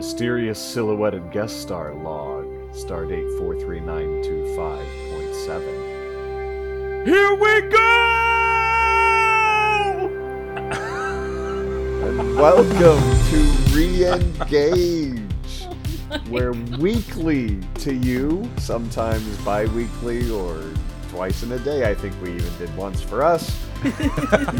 Mysterious silhouetted guest star log. Stardate 43925.7. Here we go! And welcome to Re-Engage, where weekly to you, sometimes bi-weekly or twice in a day, I think we even did once for us,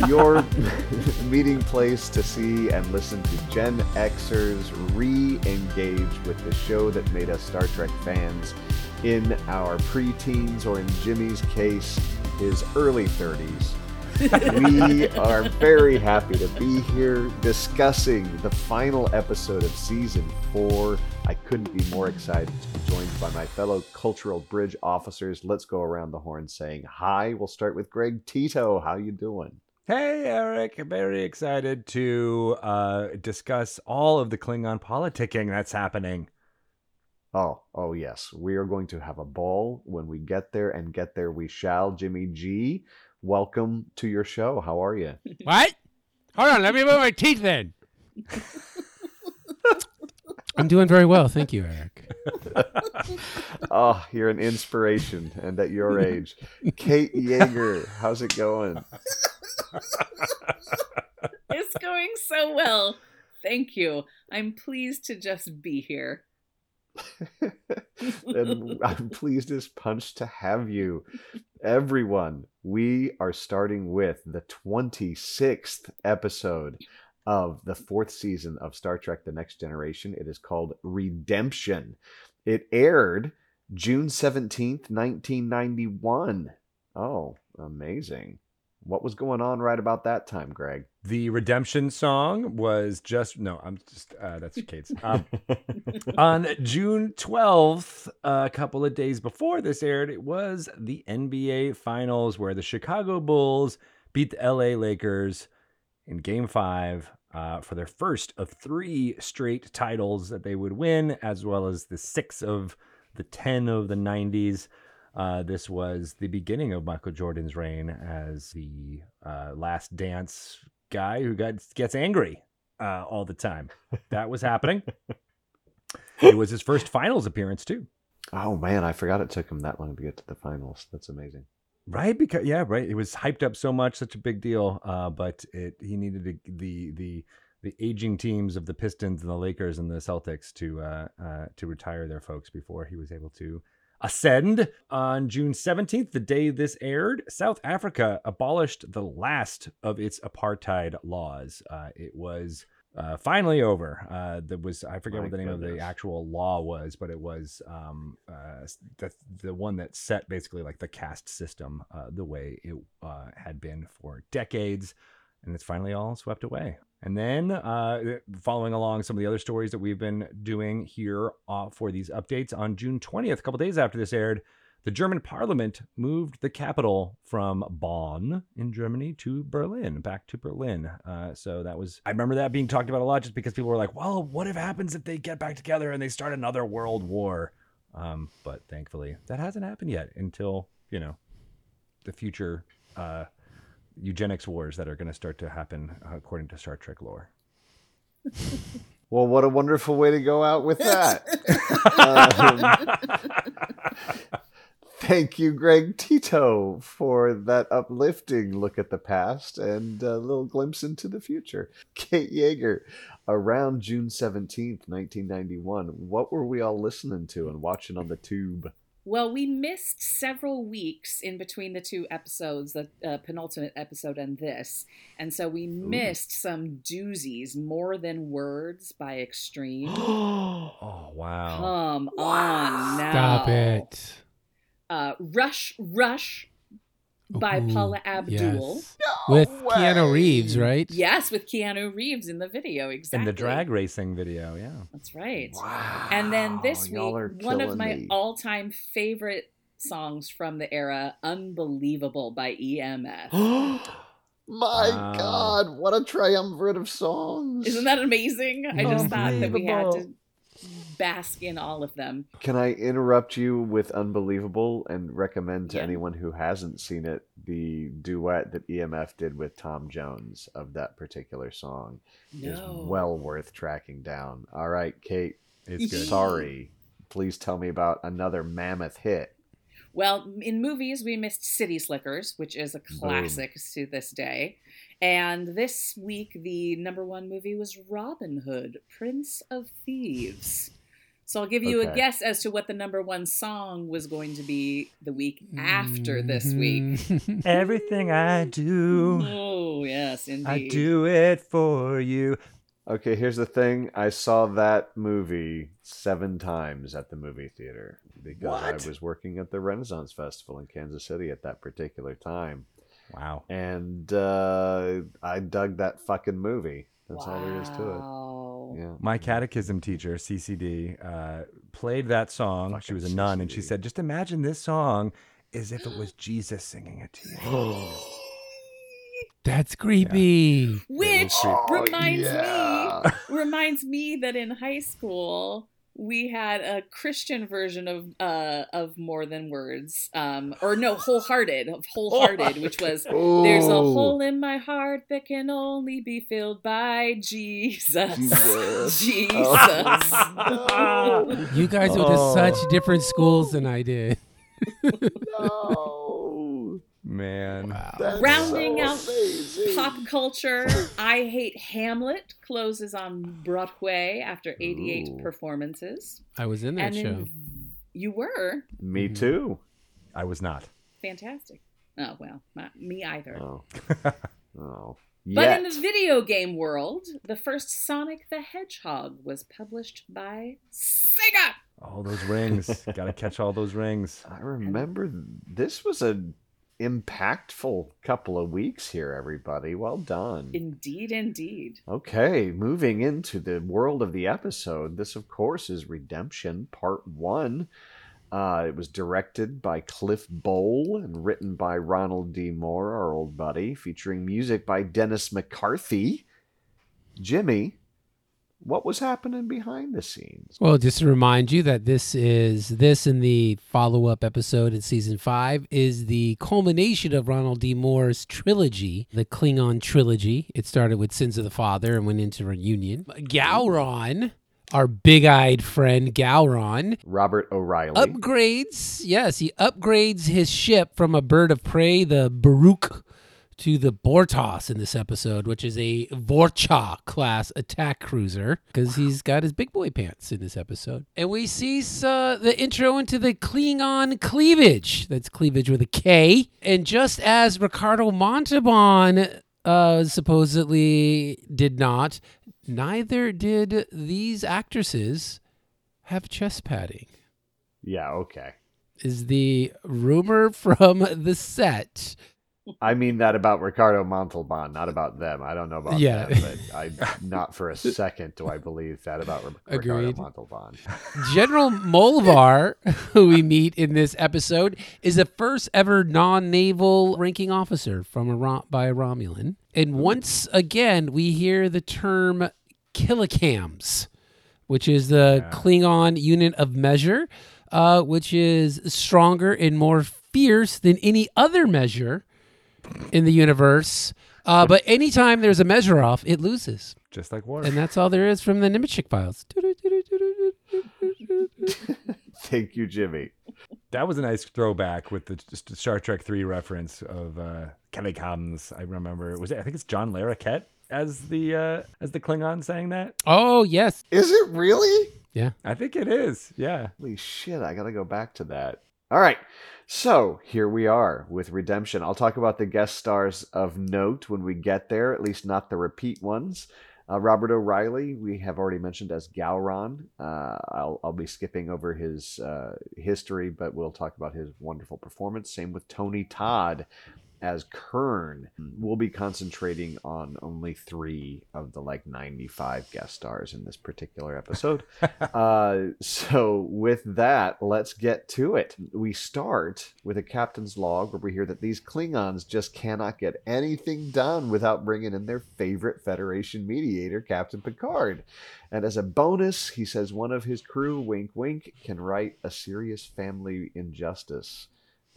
your meeting place to see and listen to Gen Xers re-engage with the show that made us Star Trek fans in our preteens, or in Jimmie's case, his early 30s. we are very happy to be here discussing the final episode of season four. I couldn't be more excited to be joined by my fellow cultural bridge officers. Let's go around the horn saying hi. We'll start with Greg Tito. How you doing? Hey, Erik. Very excited to uh, discuss all of the Klingon politicking that's happening. Oh, oh yes. We are going to have a ball when we get there, and get there we shall. Jimmie G, welcome to your show. How are you? What? Hold on, let me move my teeth in. I'm doing very well, thank you, Erik. oh, you're an inspiration, and at your age. Kate Jaeger, how's it going? it's going so well. Thank you. I'm pleased to just be here. and I'm pleased as punch to have you. Everyone, we are starting with the 26th episode of the fourth season of Star Trek The Next Generation. It is called Redemption. It aired June 17th, 1991. Oh, amazing. What was going on right about that time, Greg? The redemption song was just no. I'm just uh, that's Kate's. Um, on June 12th, a couple of days before this aired, it was the NBA Finals where the Chicago Bulls beat the LA Lakers in Game Five uh, for their first of three straight titles that they would win, as well as the six of the ten of the 90s. Uh, this was the beginning of Michael Jordan's reign as the uh, last dance guy who got gets angry uh, all the time. That was happening. it was his first finals appearance too. Oh man, I forgot it took him that long to get to the finals. That's amazing. Right, because yeah, right. It was hyped up so much, such a big deal. Uh, but it he needed the the the aging teams of the Pistons and the Lakers and the Celtics to uh, uh, to retire their folks before he was able to ascend. On June 17th, the day this aired, South Africa abolished the last of its apartheid laws. Uh, it was uh, finally over. Uh, there was I forget My what the name of the actual law was, but it was um, uh, the the one that set basically like the caste system uh, the way it uh, had been for decades, and it's finally all swept away. And then, uh, following along some of the other stories that we've been doing here uh, for these updates, on June 20th, a couple days after this aired, the German parliament moved the capital from Bonn in Germany to Berlin, back to Berlin. Uh, so that was, I remember that being talked about a lot just because people were like, well, what if happens if they get back together and they start another world war? Um, but thankfully, that hasn't happened yet until, you know, the future uh, eugenics wars that are going to start to happen uh, according to Star Trek lore. Well, what a wonderful way to go out with that. um, thank you, Greg Tito, for that uplifting look at the past and a little glimpse into the future. Kate Jaeger, around June 17th, 1991, what were we all listening to and watching on the tube? Well, we missed several weeks in between the two episodes, the uh, penultimate episode and this. And so we missed some doozies, More Than Words by Extreme. oh, wow. Come on now. Stop it. Uh, Rush, Rush by Ooh, Paula Abdul. yes. With way. Keanu Reeves, right? Yes, with Keanu Reeves in the video, exactly. In the drag racing video, yeah. That's right. Wow. And then this y'all week, one of my me. all-time favorite songs from the era, "Unbelievable" by EMF. My Wow. God, what a triumvirate of songs. Isn't that amazing? I just thought that we had to bask in all of them. Can I interrupt you with Unbelievable and recommend to Yeah. anyone who hasn't seen it the duet that EMF did with Tom Jones of that particular song is No. well worth tracking down. All right, Kate, It's good. sorry. Please tell me about another mammoth hit. Well, in movies, we missed City Slickers, which is a classic to this day. And this week, the number one movie was Robin Hood, Prince of Thieves. So I'll give you a guess as to what the number one song was going to be the week after this week. Mm. Everything I do, Oh, yes, indeed. I do it for you. Okay, here's the thing. I saw that movie seven times at the movie theater because What? I was working at the Renaissance Festival in Kansas City at that particular time. Wow. And uh, I dug that fucking movie. That's all there is to Wow. It. Yeah. My catechism teacher, CCD, uh, played that song. she was a nun, and she said, "Just imagine this song as if it was Jesus singing it to you." That's creepy. Which Oh, reminds yeah. me reminds me that in high school we had a Christian version of uh of more than words um or no wholehearted of wholehearted which was there's a Oh. hole in my heart that can only be filled by Jesus Jesus. Jesus Oh. You guys went to Oh. such different schools than I did. no. Man, That's Rounding so out amazing. Pop culture. I Hate Hamlet closes on Broadway after 88 Ooh. performances. I was in that and show. in- you were Me Mhm. too. I was not. fantastic. Oh, well, not me either. Oh. Oh. But Yet. in the video game world, the first Sonic the Hedgehog was published by Sega. All those rings. Got to catch all those rings. I remember this was an impactful couple of weeks here, everybody. Well done. Indeed, indeed. Okay, moving into the world of the episode. This, of course, is Redemption Part 1. Uh, it was directed by Cliff Bole and written by Ronald D. Moore, our old buddy, featuring music by Dennis McCarthy. Jimmie, what was happening behind the scenes? Well, just to remind you that this is this in the follow-up episode in season five is the culmination of Ronald D. Moore's trilogy, the Klingon trilogy. It started with Sins of the Father and went into Reunion. Gowron, our big-eyed friend Gowron, Robert O'Reilly. upgrades. Yes, he upgrades his ship from a bird of prey, the Buruk, to the Bortas in this episode, which is a Vorcha class attack cruiser, because he's got his big boy pants in this episode. And we see uh, the intro into the Klingon cleavage. That's cleavage with a K. And just as Ricardo Montalban uh, supposedly did not, neither did these actresses have chest padding Yeah, okay. is the rumor from the set. I mean that about Ricardo Montalban, not about them. I don't know about Yeah. them, but I not for a second do I believe that about Ri- Ricardo Montalban. General Movar, who we meet in this episode, is the first ever non-naval ranking officer from a Ro- by a Romulan. And once again, we hear the term kellicams, which is the Yeah. Klingon unit of measure, uh, which is stronger and more fierce than any other measure in the universe. Uh, but anytime there's a measure off, it loses. Just like water. And that's all there is from the Nemecek files. Thank you, Jimmie. That was a nice throwback with the Star Trek Three reference of uh, Kelly Cobbs. I remember was it was. I think it's John Larroquette as the uh, as the Klingon saying that. Oh, yes. Is it really? Yeah, I think it is. Yeah. Holy shit, I gotta go back to that. All right. So here we are with Redemption. I'll talk about the guest stars of note when we get there, at least not the repeat ones. Uh, Robert O'Reilly, we have already mentioned as Gowron. Uh, I'll, I'll be skipping over his uh, history, but we'll talk about his wonderful performance. Same with Tony Todd as Kurn. We'll be concentrating on only three of the like 95 guest stars in this particular episode. uh, so, with that, let's get to it. We start with a captain's log where we hear that these Klingons just cannot get anything done without bringing in their favorite Federation mediator, Captain Picard. And as a bonus, he says one of his crew, wink wink, can right a serious family injustice.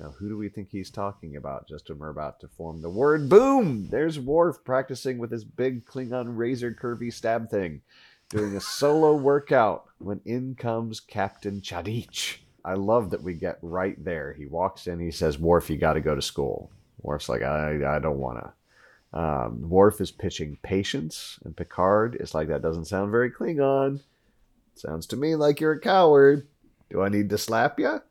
Now, who do we think he's talking about just when we're about to form the word? Boom! There's Worf practicing with his big Klingon razor curvy stab thing, doing a solo workout when in comes Captain Chadich. I love that we get right there. He walks in, he says, Worf, you got to go to school. Worf's like, I, I don't want to. Um, Worf is pitching patience, and Picard is like, that doesn't sound very Klingon. Sounds to me like you're a coward. Do I need to slap you?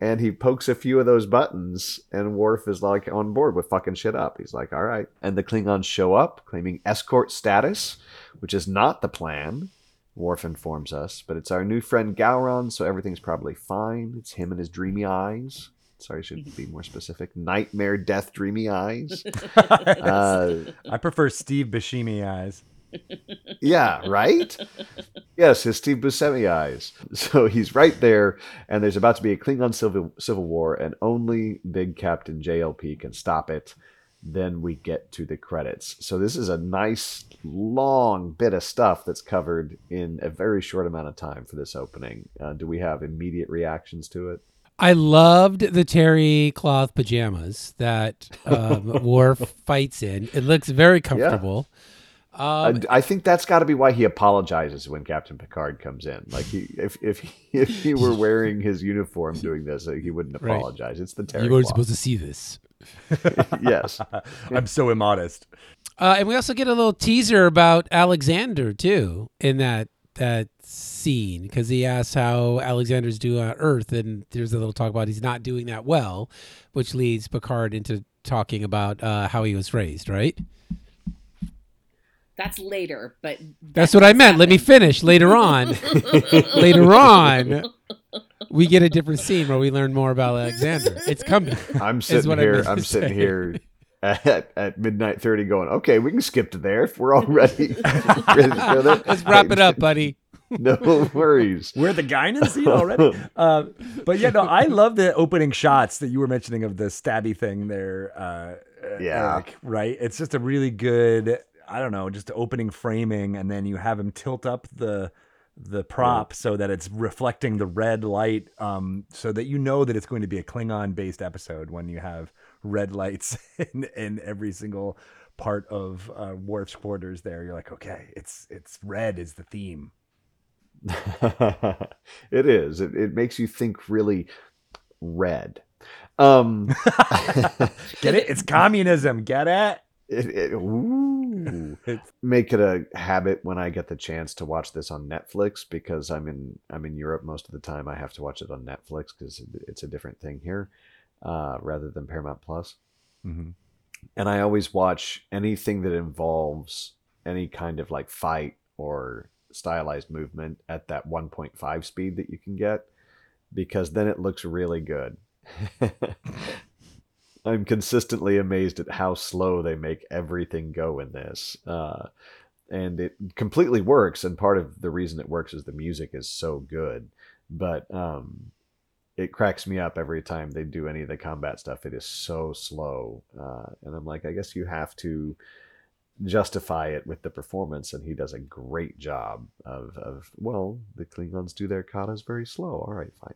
And he pokes a few of those buttons, and Worf is like on board with fucking shit up. He's like, all right. And the Klingons show up, claiming escort status, which is not the plan. Worf informs us, but it's our new friend Gowron, so everything's probably fine. It's him and his dreamy eyes. Sorry, I should be more specific. Nightmare, death, dreamy eyes. uh, I prefer Steve Buscemi eyes. Yeah, right? Yes, his Steve Buscemi eyes. So he's right there, and there's about to be a Klingon civil, civil war, and only Big Captain JLP can stop it. Then we get to the credits. So this is a nice, long bit of stuff that's covered in a very short amount of time for this opening. Uh, do we have immediate reactions to it? I loved the terry cloth pajamas that um, Worf fights in. It looks very comfortable. Um, I, I think that's got to be why he apologizes when Captain Picard comes in. Like he, if if he, if he were wearing his uniform doing this, he wouldn't Right. apologize. It's the terry you weren't supposed to see this. yes. I'm so immodest. Uh, and we also get a little teaser about Alexander too in that that scene because he asks how Alexander's doing on Earth, and there's a little talk about he's not doing that well, which leads Picard into talking about uh, how he was raised. Right? That's later, but That's that what I does meant. Let me finish. Later on, later on, we get a different scene where we learn more about Alexander. It's coming. I'm sitting what here. meant to I'm sitting say. here at, at midnight thirty, going, okay, we can skip to there if we're all ready. ready to go. Let's wrap it up, buddy. No worries. We're the Guinan scene already. Uh, but yeah, no, I love the opening shots that you were mentioning of the stabby thing there. Uh, uh, Yeah. Erik, right. It's just a really good. I don't know, just opening framing, and then you have him tilt up the the prop so that it's reflecting the red light, um, so that you know that it's going to be a Klingon based episode when you have red lights in, in every single part of uh, Worf's quarters. There, you're like, okay, it's it's red is the theme. it is. It, it makes you think really red. Um, Get it? It's communism. Get it? It, it, ooh. Make it a habit when I get the chance to watch this on Netflix because I'm in I'm in Europe most of the time. I have to watch it on Netflix because it's a different thing here uh, rather than Paramount Plus. hmm and I always watch anything that involves any kind of like fight or stylized movement at that 1.5 speed that you can get because then it looks really good. I'm consistently amazed at how slow they make everything go in this. Uh, and it completely works. And part of the reason it works is the music is so good. But um, it cracks me up every time they do any of the combat stuff. It is so slow, uh, and I'm like, I guess you have to justify it with the performance, and he does a great job of, of well, the Klingons do their katas very slow. All right, fine,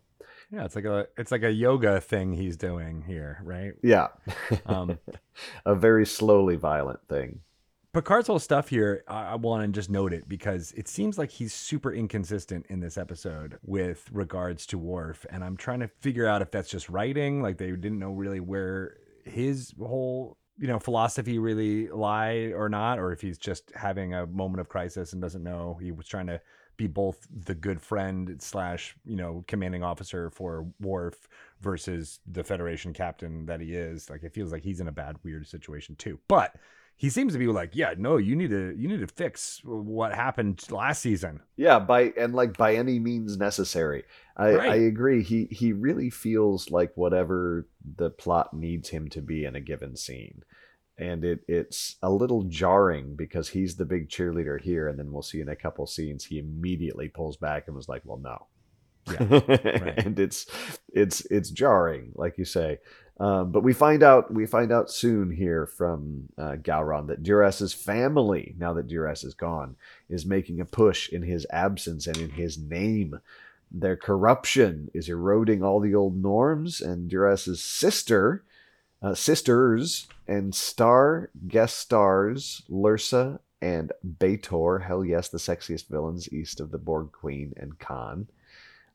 Yeah, it's like a it's like a yoga thing he's doing here, right? yeah, Um, a very slowly violent thing. Picard's whole stuff here, I, I want to just note it because it seems like he's super inconsistent in this episode with regards to Worf, and I'm trying to figure out if that's just writing, like they didn't know really where his whole you know philosophy really lie or not, or if he's just having a moment of crisis and doesn't know. He was trying to be both the good friend slash you know commanding officer for Worf versus the Federation captain that he is. Like it feels like he's in a bad weird situation too, but he seems to be like, yeah, no, you need to you need to fix what happened last season. Yeah, by and like by any means necessary. I, Right. I agree. He he really feels like whatever the plot needs him to be in a given scene. And it it's a little jarring because he's the big cheerleader here, and then we'll see in a couple scenes he immediately pulls back and was like, "Well, no," and it's it's it's jarring, like you say. Um, but we find out we find out soon here from uh, Gowron that Duras' family, now that Duras is gone, is making a push in his absence and in his name. Their corruption is eroding all the old norms, and Duras' sister, uh, sisters, and star guest stars Lursa and B'Etor. Hell yes, the sexiest villains east of the Borg Queen and Khan.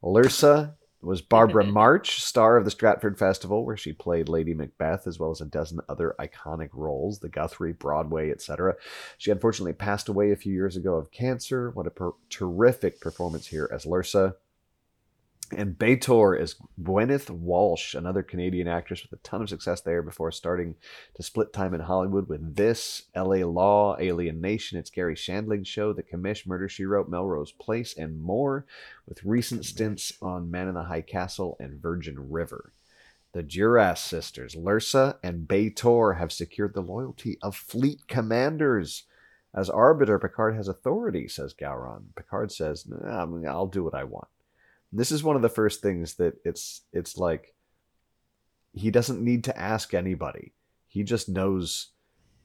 Lursa was Barbara March, star of the Stratford Festival, where she played Lady Macbeth, as well as a dozen other iconic roles, the Guthrie, Broadway, etc. She unfortunately passed away a few years ago of cancer. What a per- terrific performance here as Lursa. And B'Etor is Gwynyth Walsh, another Canadian actress with a ton of success there before starting to split time in Hollywood with this, LA Law, Alien Nation, It's Garry Shandling Show, The Commish, Murder She Wrote, Melrose Place, and more, with recent stints on Man in the High Castle and Virgin River. The Duras sisters, Lursa and B'Etor, have secured the loyalty of fleet commanders. As arbiter, Picard has authority, says Gowron. Picard says, nah, I'll do what I want. This is one of the first things that it's it's like he doesn't need to ask anybody. He just knows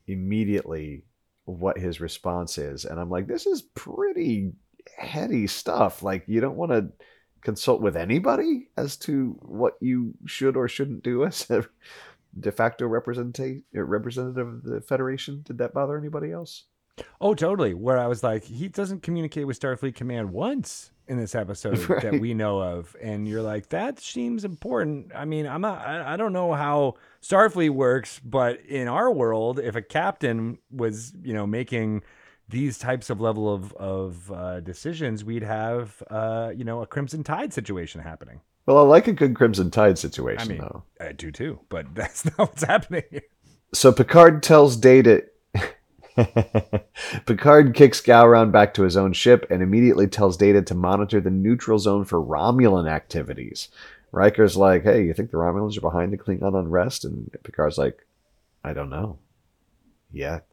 immediately what his response is. And I'm like, this is pretty heady stuff. Like you don't want to consult with anybody as to what you should or shouldn't do as a de facto representative representative of the Federation. Did that bother anybody else? Oh, totally. Where I was like, he doesn't communicate with Starfleet Command once in this episode that we know of, and you're like, that seems important. I mean, I'm not. I, I don't know how Starfleet works, but in our world, if a captain was, you know, making these types of level of of uh, decisions, we'd have, uh, you know, a Crimson Tide situation happening. Well, I like a good Crimson Tide situation, I mean, though. I do too, but that's not what's happening. here. So Picard tells Data. Picard kicks Gowron back to his own ship and immediately tells Data to monitor the neutral zone for Romulan activities. Riker's like, "Hey, you think the Romulans are behind the Klingon unrest?" And Picard's like, "I don't know yet."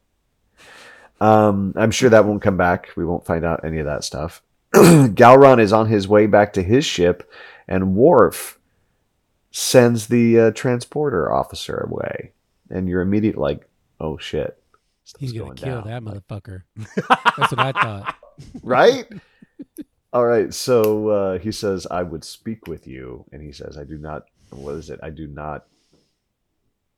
Um, I'm sure that won't come back. We won't find out any of that stuff. Gowron is on his way back to his ship, and Worf sends the uh, transporter officer away. And you're immediately like, "Oh shit, He's gonna going kill down." that motherfucker. That's what I thought. right? All right. So uh, he says, "I would speak with you," and he says, "I do not." What is it? I do not.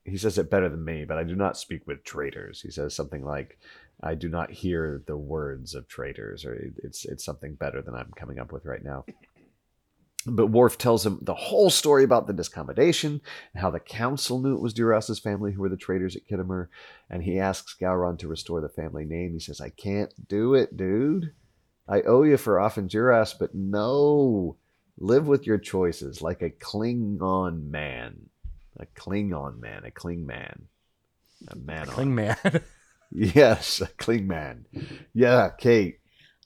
He says it better than me, but I do not speak with traitors. He says something like, "I do not hear the words of traitors," or it's it's something better than I'm coming up with right now. But Worf tells him the whole story about the discommendation and how the council knew it was Duras's family who were the traitors at Khitomer. And he asks Gowron to restore the family name. He says, I can't do it, dude. I owe you for often Duras, but no. Live with your choices like a Klingon man. A Klingon man, a Kling man. A man. Cling man. Yes, a Kling man. Yeah, Kate.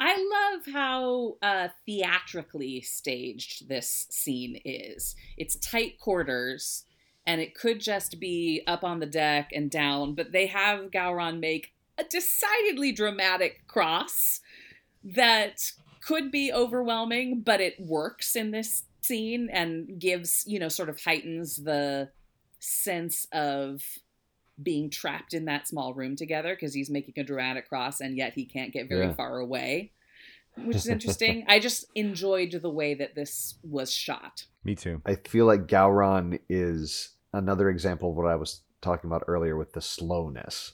I love how uh, theatrically staged this scene is. It's tight quarters, and it could just be up on the deck and down, but they have Gowron make a decidedly dramatic cross that could be overwhelming, but it works in this scene and gives, you know, sort of heightens the sense of being trapped in that small room together because he's making a dramatic cross and yet he can't get very Yeah. far away, which is interesting. I just enjoyed the way that this was shot. Me too. I feel like Gowron is another example of what I was talking about earlier with the slowness.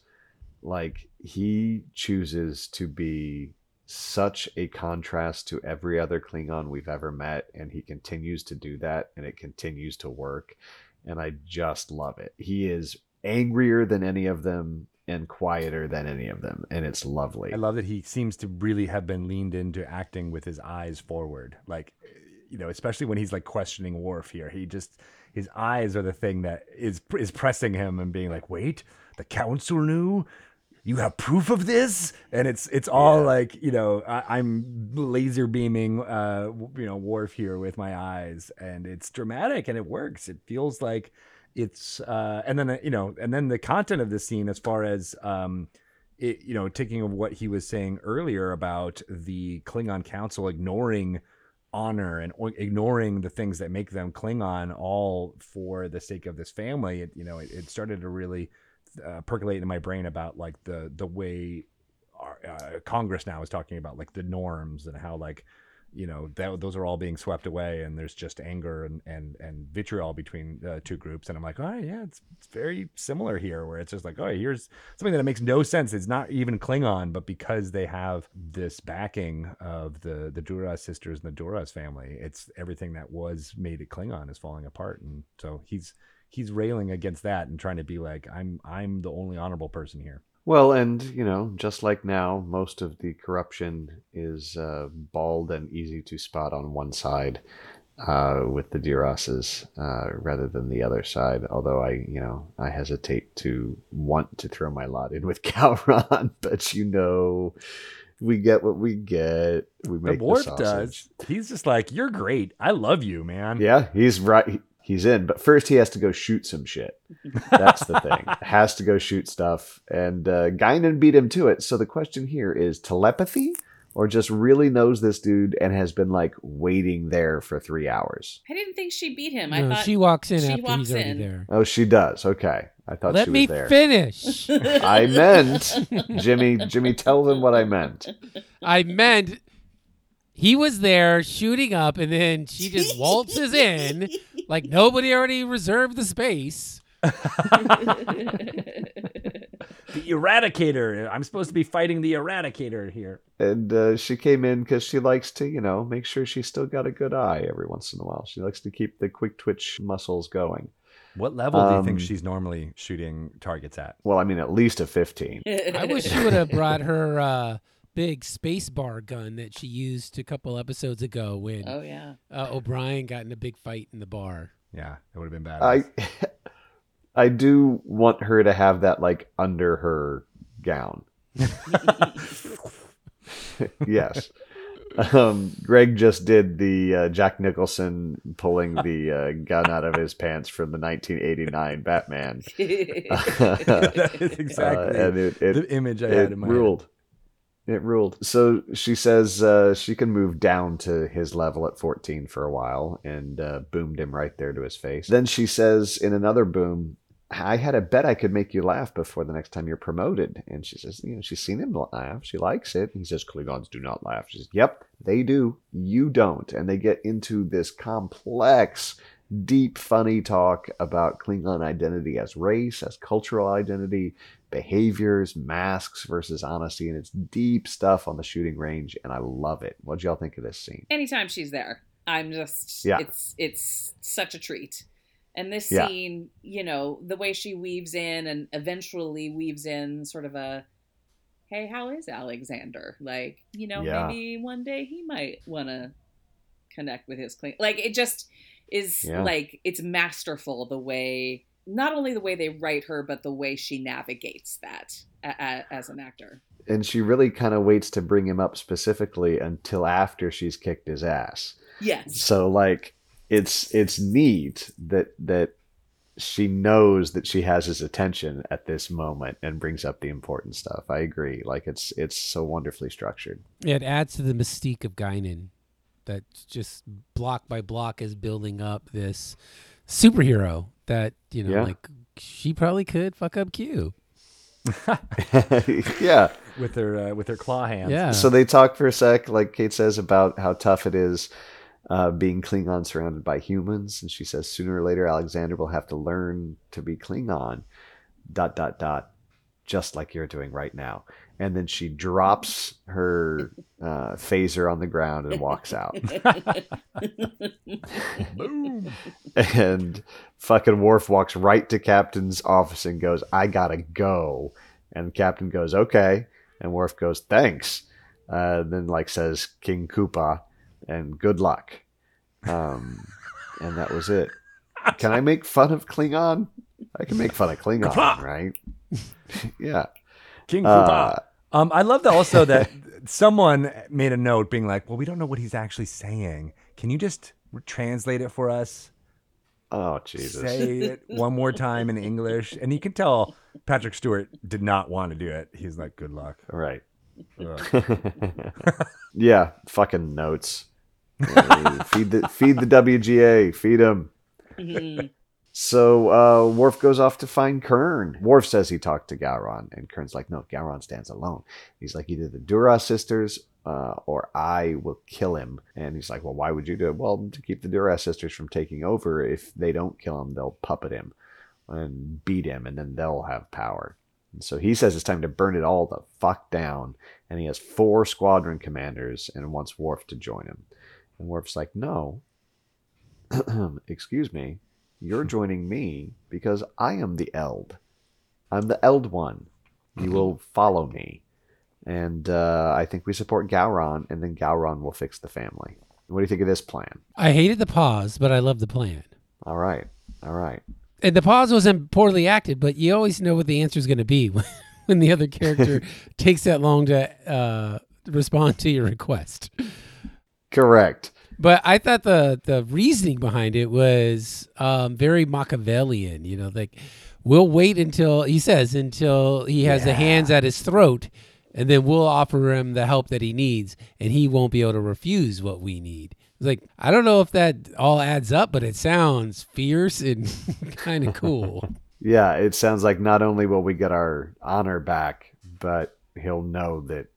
Like he chooses to be such a contrast to every other Klingon we've ever met, and he continues to do that, and it continues to work. And I just love it. He is angrier than any of them and quieter than any of them, and it's lovely. I love that he seems to really have been leaned into acting with his eyes forward. Like, you know, especially when he's like questioning Worf here. He just his eyes are the thing that is is pressing him and being like, "Wait, the council knew." you have proof of this, and it's it's all like you know I, I'm laser beaming, uh, you know, Worf here with my eyes, and it's dramatic and it works. It feels like it's uh, and then uh, you know, and then the content of the scene as far as um, it, you know, taking of what he was saying earlier about the Klingon Council ignoring honor and ignoring the things that make them Klingon, all for the sake of this family. It, you know, it, it started to really uh, percolate in my brain about like the the way our, uh, Congress now is talking about like the norms and how like you know that those are all being swept away and there's just anger and and and vitriol between uh, two groups and i'm like oh yeah it's, it's very similar here where it's just like oh here's something that makes no sense. It's not even klingon but because they have this backing of the the duras sisters and the duras family it's everything that was made it klingon is falling apart and so he's he's railing against that and trying to be like i'm i'm the only honorable person here Well, and you know, just like now, most of the corruption is uh, bald and easy to spot on one side uh, with the Durases uh, rather than the other side. Although I, you know, I hesitate to want to throw my lot in with Calron, but you know, we get what we get. We the make the, sausage. does he's just like you're great i love you man Yeah, he's right. He's in, but first he has to go shoot some shit. That's the thing. has to go shoot stuff, and uh, Guinan beat him to it. So the question here is telepathy, or just really knows this dude and has been like waiting there for three hours. I didn't think she beat him. I No, thought she walks in she after walks he's already in. there. Oh, she does. Okay, I thought Let she me was there. finish. I meant Jimmie. Jimmie, tell them what I meant. I meant he was there shooting up, and then she just waltzes in like nobody already reserved the space. the eradicator i'm supposed to be fighting the eradicator here And uh, she came in because she likes to, you know, make sure she's still got a good eye every once in a while. She likes to keep the quick twitch muscles going. what level do you think Um, she's normally shooting targets at Well, I mean, at least a 15. I wish she would have brought her uh, big space bar gun that she used a couple episodes ago when oh yeah. uh, O'Brien got in a big fight in the bar. yeah it would have been bad I I do want her to have that like under her gown. yes. Um, Greg just did the uh, Jack Nicholson pulling the uh, gun out of his pants from the 1989 Batman. that is exactly Uh, and it, it, the image i had in my ruled. It ruled. So she says uh, she can move down to his level at 14 for a while and uh, boomed him right there to his face. Then she says in another boom, I had a bet I could make you laugh before the next time you're promoted. And she says, you know, she's seen him laugh. She likes it. He says, Klingons do not laugh. She says, yep, they do. You don't. And they get into this complex, deep, funny talk about Klingon identity as race, as cultural identity, behaviors, masks versus honesty, and it's deep stuff on the shooting range, and I love it. What'd y'all think of this scene? Anytime she's there, I'm just Yeah. it's it's such a treat. And this Yeah. scene, you know, the way she weaves in and eventually weaves in sort of a hey, how is Alexander? Like, you know, Yeah. maybe one day he might want to connect with his clean. Like it just is Yeah. like it's masterful the way not only the way they write her but the way she navigates that a, a, as an actor. And she really kind of waits to bring him up specifically until after she's kicked his ass. Yes. So like it's it's neat that that she knows that she has his attention at this moment and brings up the important stuff. I agree. Like it's it's so wonderfully structured. It adds to the mystique of Guinan that just block by block is building up this superhero that, you know, Yeah. like she probably could fuck up Q. yeah. with her uh, with her claw hands. Yeah. So they talk for a sec, like Kate says, about how tough it is uh, being Klingon surrounded by humans, and she says sooner or later Alexander will have to learn to be Klingon. Dot dot dot, just like you're doing right now. And then she drops her uh, phaser on the ground and walks out. Boom. and fucking Worf walks right to Captain's office and goes, "I gotta go." And Captain goes, "Okay," and Worf goes, "Thanks." Uh, then like says King Koopa, and good luck. Um, and that was it. Can I make fun of Klingon? I can make fun of Klingon, Koopa! right? yeah. King Uh, Fuba. Um, I love that also that someone made a note being like, "Well, we don't know what he's actually saying. Can you just translate it for us? oh Jesus. Say it one more time in English." And you can tell Patrick Stewart did not want to do it. He's like, "Good luck." All right. Ugh. yeah, fucking notes. Feed the feed the WGA. Feed them. Mhm. So uh, Worf goes off to find Kurn. Worf says he talked to Gowron, and Kurn's like, "No, Gowron stands alone." He's like, "Either the Dura sisters, uh, or I will kill him." And he's like, "Well, why would you do it?" Well, to keep the Dura sisters from taking over. If they don't kill him, they'll puppet him and beat him, and then they'll have power. And so he says it's time to burn it all the fuck down. And he has four squadron commanders and wants Worf to join him. And Worf's like, "No, excuse me." You're joining me because I am the Eld. I'm the Eld one. You will follow me. And uh, I think we support Gowron, and then Gowron will fix the family. What do you think of this plan? I hated the pause, but I love the plan. All right. All right. And the pause wasn't poorly acted, but you always know what the answer is going to be when, when the other character takes that long to uh, respond to your request. Correct. But I thought the the reasoning behind it was um, very Machiavellian. You know, like we'll wait until he says until he has the hands at his throat, and then we'll offer him the help that he needs, and he won't be able to refuse what we need. It's like I don't know if that all adds up, but it sounds fierce and kind of cool. Yeah, it sounds like not only will we get our honor back, but he'll know that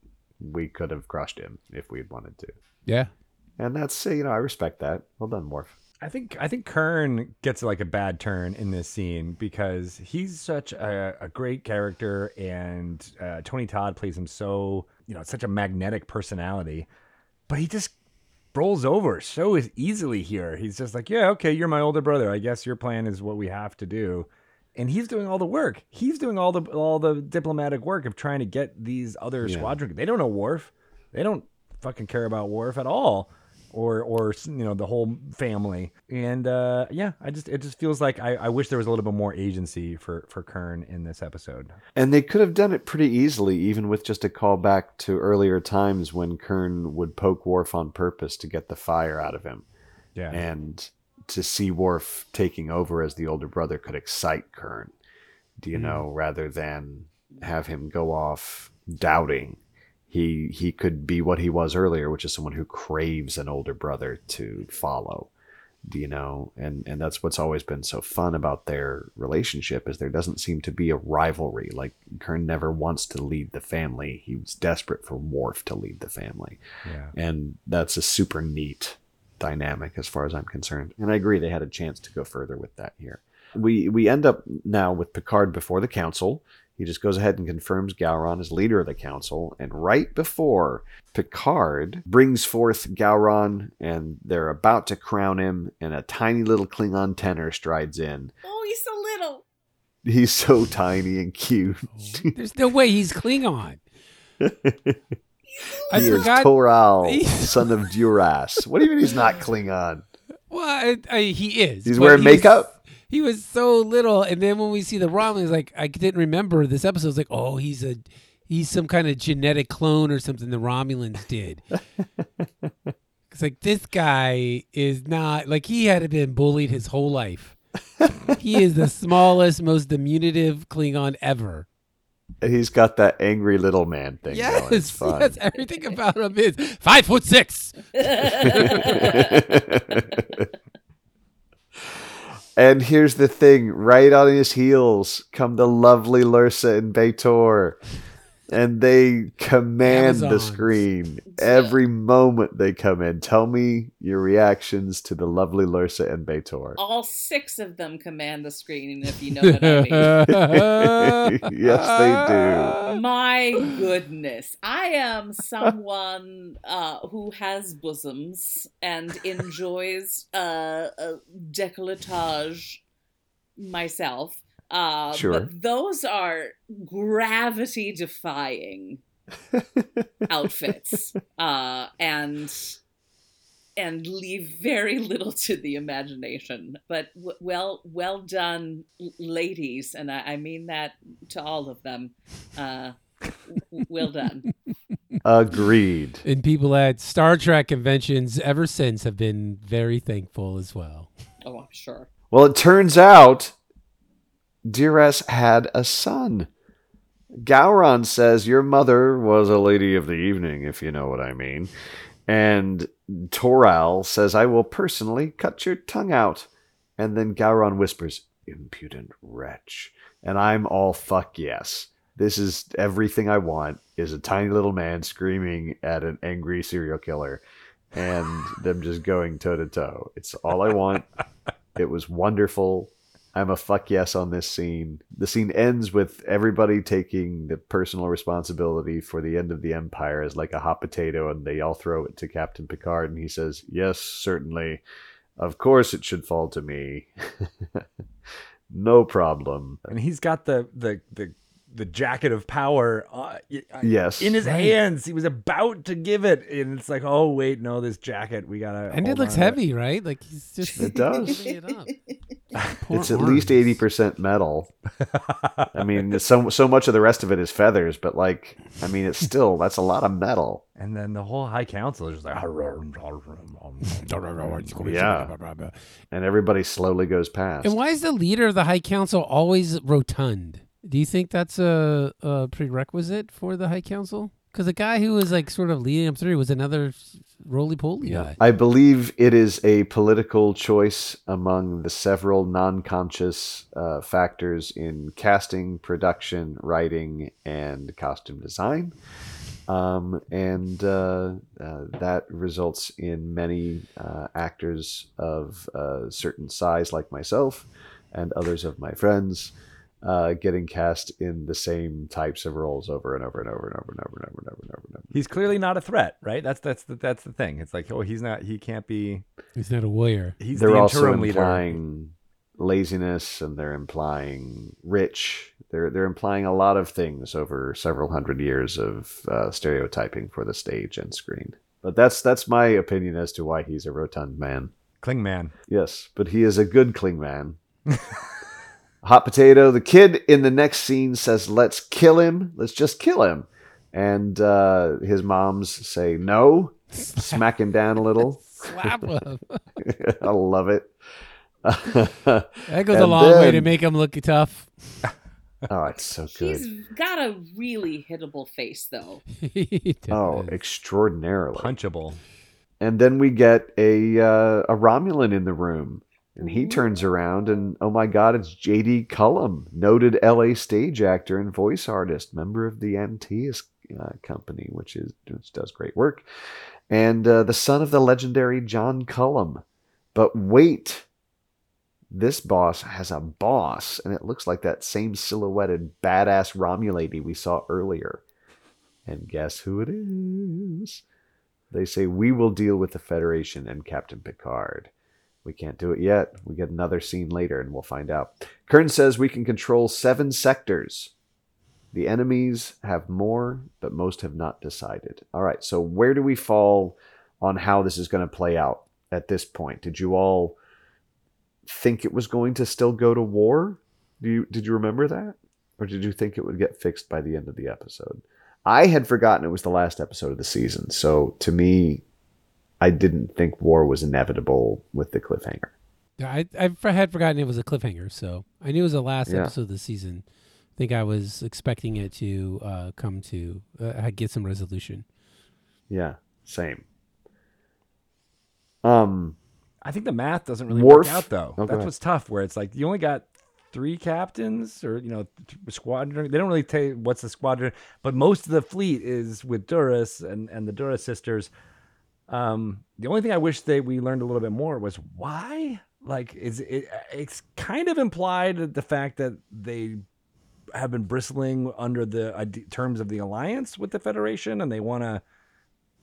we could have crushed him if we'd wanted to. Yeah. And that's, uh, you know, I respect that. Well done, Worf. I think I think Kurn gets like a bad turn in this scene because he's such a, a great character, and uh, Tony Todd plays him so you know such a magnetic personality, but he just rolls over so easily here. He's just like, yeah, okay, you're my older brother. I guess your plan is what we have to do, and he's doing all the work. He's doing all the all the diplomatic work of trying to get these other Yeah. squadron. They don't know Worf. They don't fucking care about Worf at all or or you know the whole family and uh yeah i just it just feels like i, I wish there was a little bit more agency for for kurn in this episode And they could have done it pretty easily, even with just a callback to earlier times when Kurn would poke Worf on purpose to get the fire out of him. yeah And to see Worf taking over as the older brother could excite Kurn, do you Mm. know, rather than have him go off doubting. He he could be what he was earlier, which is someone who craves an older brother to follow. Do you know? And and that's what's always been so fun about their relationship is there doesn't seem to be a rivalry. Like Kurn never wants to lead the family. He was desperate for Worf to lead the family yeah and that's a super neat dynamic as far as I'm concerned. And I agree they had a chance to go further with that here. We we end up now with Picard before the council. He just goes ahead and confirms Gowron as leader of the council, and right before Picard brings forth Gowron and they're about to crown him, and a tiny little Klingon tenor strides in. Oh, he's so little. He's so tiny and cute. Oh, there's no way he's Klingon. I he is forgot. Toral, He's- son of Duras. What do you mean he's not Klingon? well, I, I, he is. He's wearing he was- makeup? He was so little, and then when we see the Romulans, like I didn't remember this episode. It's like, oh, he's a he's some kind of genetic clone or something the Romulans did. it's like this guy is not like he had been bullied his whole life. he is the smallest, most diminutive Klingon ever. He's got that angry little man thing. going. Yes, fun. yes, everything about him is five foot six. and here's the thing: right on his heels come the lovely Lursa and B'Etor, and they command the screen every moment they come in. Tell me your reactions to the lovely Lursa and B'Etor. All six of them command the screen, if you know what I mean. yes, they do. My goodness. I am someone uh, who has bosoms and enjoys uh, uh, decolletage myself. Uh, Sure. But those are gravity defying outfits uh, and and leave very little to the imagination but w- well well done ladies and I, I mean that to all of them uh, W- well done. Agreed. And people at Star Trek conventions ever since have been very thankful as well. Oh, I'm sure. Well, it turns out Duras had a son. Gowron says your mother was a lady of the evening, if you know what I mean. And Toral says, I will personally cut your tongue out. And then Gowron whispers, impudent wretch. And I'm all fuck yes. This is everything I want is a tiny little man screaming at an angry serial killer and them just going toe to toe. It's all I want. It was wonderful. I'm a fuck yes on this scene. The scene ends with everybody taking the personal responsibility for the end of the empire as like a hot potato, and they all throw it to Captain Picard, and he says, Yes, certainly. Of course it should fall to me. no problem. And he's got the the the the jacket of power uh, uh, Yes. in his Right. hands. He was about to give it, and it's like, oh wait, no, this jacket we gotta. And it looks on to heavy, right? Like he's just It does. it up. Poor it's at least eighty percent metal. I mean, so so much of the rest of it is feathers, but like, I mean, it's still that's a lot of metal. And then the whole High Council is just like, Yeah. And everybody slowly goes past. And why is the leader of the High Council always rotund? Do you think that's a, a prerequisite for the High Council? Because the guy who was like sort of leading them through was another roly poly guy. I believe it is a political choice among the several non conscious uh, factors in casting, production, writing, and costume design. Um, and uh, uh, that results in many uh, actors of a certain size, like myself, and others of my friends. Uh, getting cast in the same types of roles over and over and over and over and over and over and over and over and over. he's clearly not a threat, right? That's that's the, that's the thing. It's like, oh, he's not. He can't be. He's not a warrior. He's they're the also interim leader. implying laziness and they're implying rich. They're they're implying a lot of things over several hundred years of uh, stereotyping for the stage and screen. But that's that's my opinion as to why he's a rotund man. Klingman. Yes, but he is a good cling man. Hot potato. The kid in the next scene says, "Let's kill him. Let's just kill him." And uh, his moms say, "No." Smack him down a little. Slap him. I love it. That goes a And long way to make him look tough. Oh, it's so good. He's got a really hittable face, though. Oh, does. extraordinarily. Punchable. And then we get a uh, a Romulan in the room, and he turns around, and oh my God, it's J.D. Cullum, noted L.A. stage actor and voice artist, member of the Antaeus uh, Company, which is which does great work, and uh, the son of the legendary John Cullum. But wait, this boss has a boss, and it looks like that same silhouetted badass Romulady we saw earlier. And guess who it is? They say, We will deal with the Federation and Captain Picard. We can't do it yet. We get another scene later and we'll find out. Kurn says we can control seven sectors. The enemies have more, but most have not decided. All right, so where do we fall on how this is going to play out at this point? Did you all think it was going to still go to war? Do you did you remember that? Or did you think it would get fixed by the end of the episode? I had forgotten it was the last episode of the season, so to me, I didn't think war was inevitable with the cliffhanger. Yeah, I, I had forgotten it was a cliffhanger, so I knew it was the last Yeah. episode of the season. I think I was expecting it to uh, come to uh, get some resolution. Yeah, same. Um, I think the math doesn't really Worf- work out though. Oh, That's what's tough. Where it's like you only got three captains, or you know, squadron. They don't really tell you what's the squadron, but most of the fleet is with Duras and and the Duras sisters. Um, the only thing I wish they we learned a little bit more was why. Like, is it? It's kind of implied that the fact that they have been bristling under the terms of the alliance with the Federation, and they want to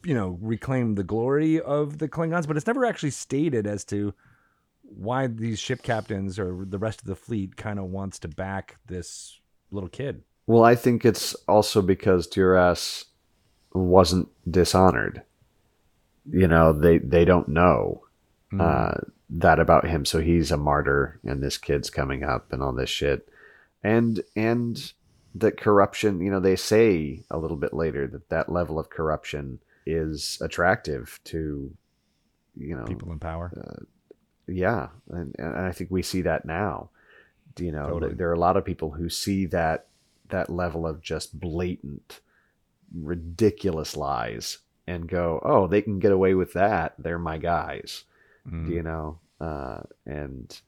you know reclaim the glory of the Klingons, but it's never actually stated as to why these ship captains or the rest of the fleet kind of wants to back this little kid. well, I think it's also because Duras wasn't dishonored. You know, they they don't know uh, that about him, so he's a martyr, and this kid's coming up and all this shit. And and that corruption, you know, they say a little bit later that that level of corruption is attractive to, you know, People in power. yeah, and, and I think we see that now. You know, Totally. there are a lot of people who see that that level of just blatant, ridiculous lies and go, "Oh, they can get away with that. They're my guys." Mm. You know, uh, and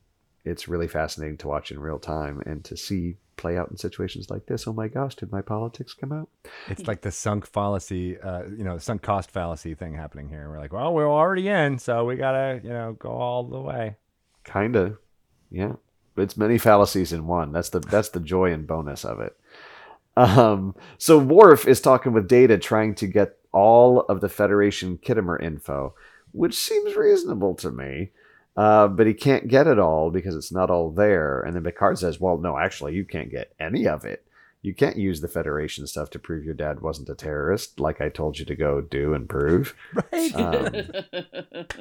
it's really fascinating to watch in real time and to see play out in situations like this. Oh my gosh, did my politics come out? It's like the sunk fallacy, uh, you know, sunk cost fallacy thing happening here. We're like, well, we're already in, so we gotta, you know, go all the way. Kinda, yeah. But it's many fallacies in one. That's the that's the joy and bonus of it. Um, so Worf is talking with Data, trying to get all of the Federation Khitomer info, which seems reasonable to me. Uh, but he can't get it all because it's not all there. And then Picard says, "Well, no, actually, you can't get any of it. You can't use the Federation stuff to prove your dad wasn't a terrorist, like I told you to go do and prove." Right. Um,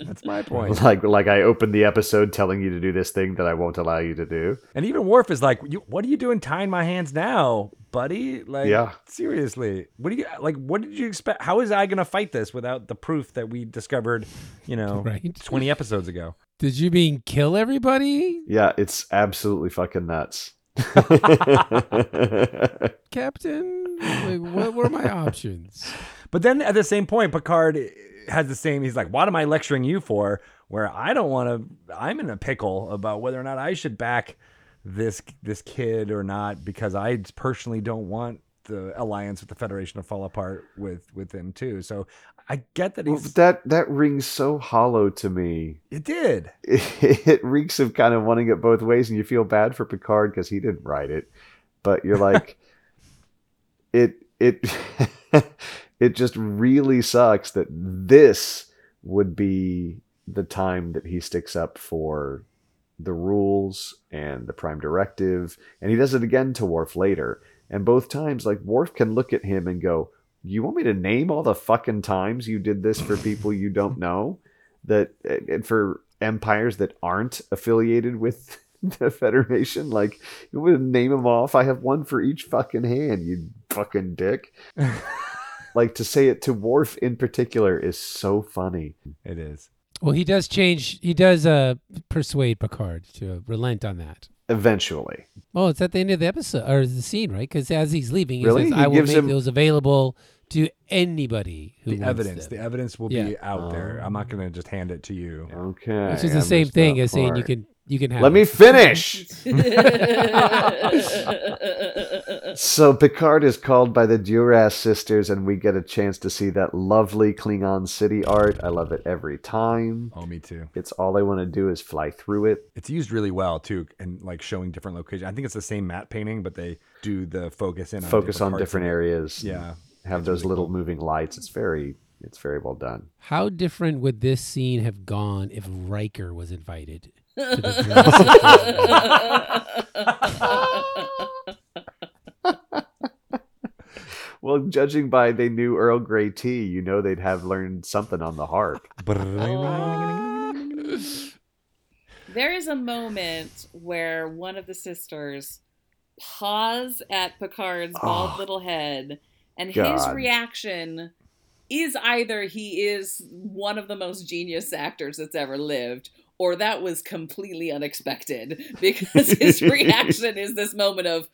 That's my point. like like I opened the episode telling you to do this thing that I won't allow you to do. And even Worf is like, you, "What are you doing tying my hands now, buddy? Like, Yeah. seriously, what do you like? What did you expect? How is I gonna fight this without the proof that we discovered, you know, Right. twenty episodes ago? Did you mean kill everybody, Yeah, it's absolutely fucking nuts. Captain? Like, what were my options? But then at the same point, Picard has the same. He's like, "What am I lecturing you for?" Where I don't want to. I'm in a pickle about whether or not I should back this this kid or not because I personally don't want the alliance with the Federation to fall apart with with him too. So I get that Well, that that rings so hollow to me. It did. It, It, reeks of kind of wanting it both ways, and you feel bad for Picard because he didn't write it, but you're like, it it it just really sucks that this would be the time that he sticks up for the rules and the prime directive and he does it again to Worf later. And both times like Worf can look at him and go you want me to name all the fucking times you did this for people you don't know? That and for empires that aren't affiliated with the federation? Like you want me to name them off? I have one for each fucking hand you fucking dick. Like to say it to Worf in particular is so funny. It is. Well, he does change. He does uh, persuade Picard to relent on that. eventually Oh, it's at the end of the episode or the scene, right? Because as he's leaving, he Really? says, He "I will gives make him- those available to anybody who The wants evidence. them." The evidence will be Yeah. out there. I'm not going to just hand it to you. okay Which is the I same thing that as saying you can you can have. let it. me finish So Picard is called by the Duras sisters, and we get a chance to see that lovely Klingon city art. I love it every time. Oh, me too. It's all I want to do is fly through it. It's used really well too, and like showing different locations. I think it's the same matte painting, but they do the focus in on Focus on different of it. areas. Yeah, have those really little cool. moving lights. It's very, it's very well done. How different would this scene have gone if Riker was invited? to the Well, judging by they knew Earl Grey tea, you know they'd have learned something on the harp. There is a moment where one of the sisters paws at Picard's ah. bald Oh, little head, and his reaction is either he is one of the most genius actors that's ever lived, or that was completely unexpected because his reaction is this moment of,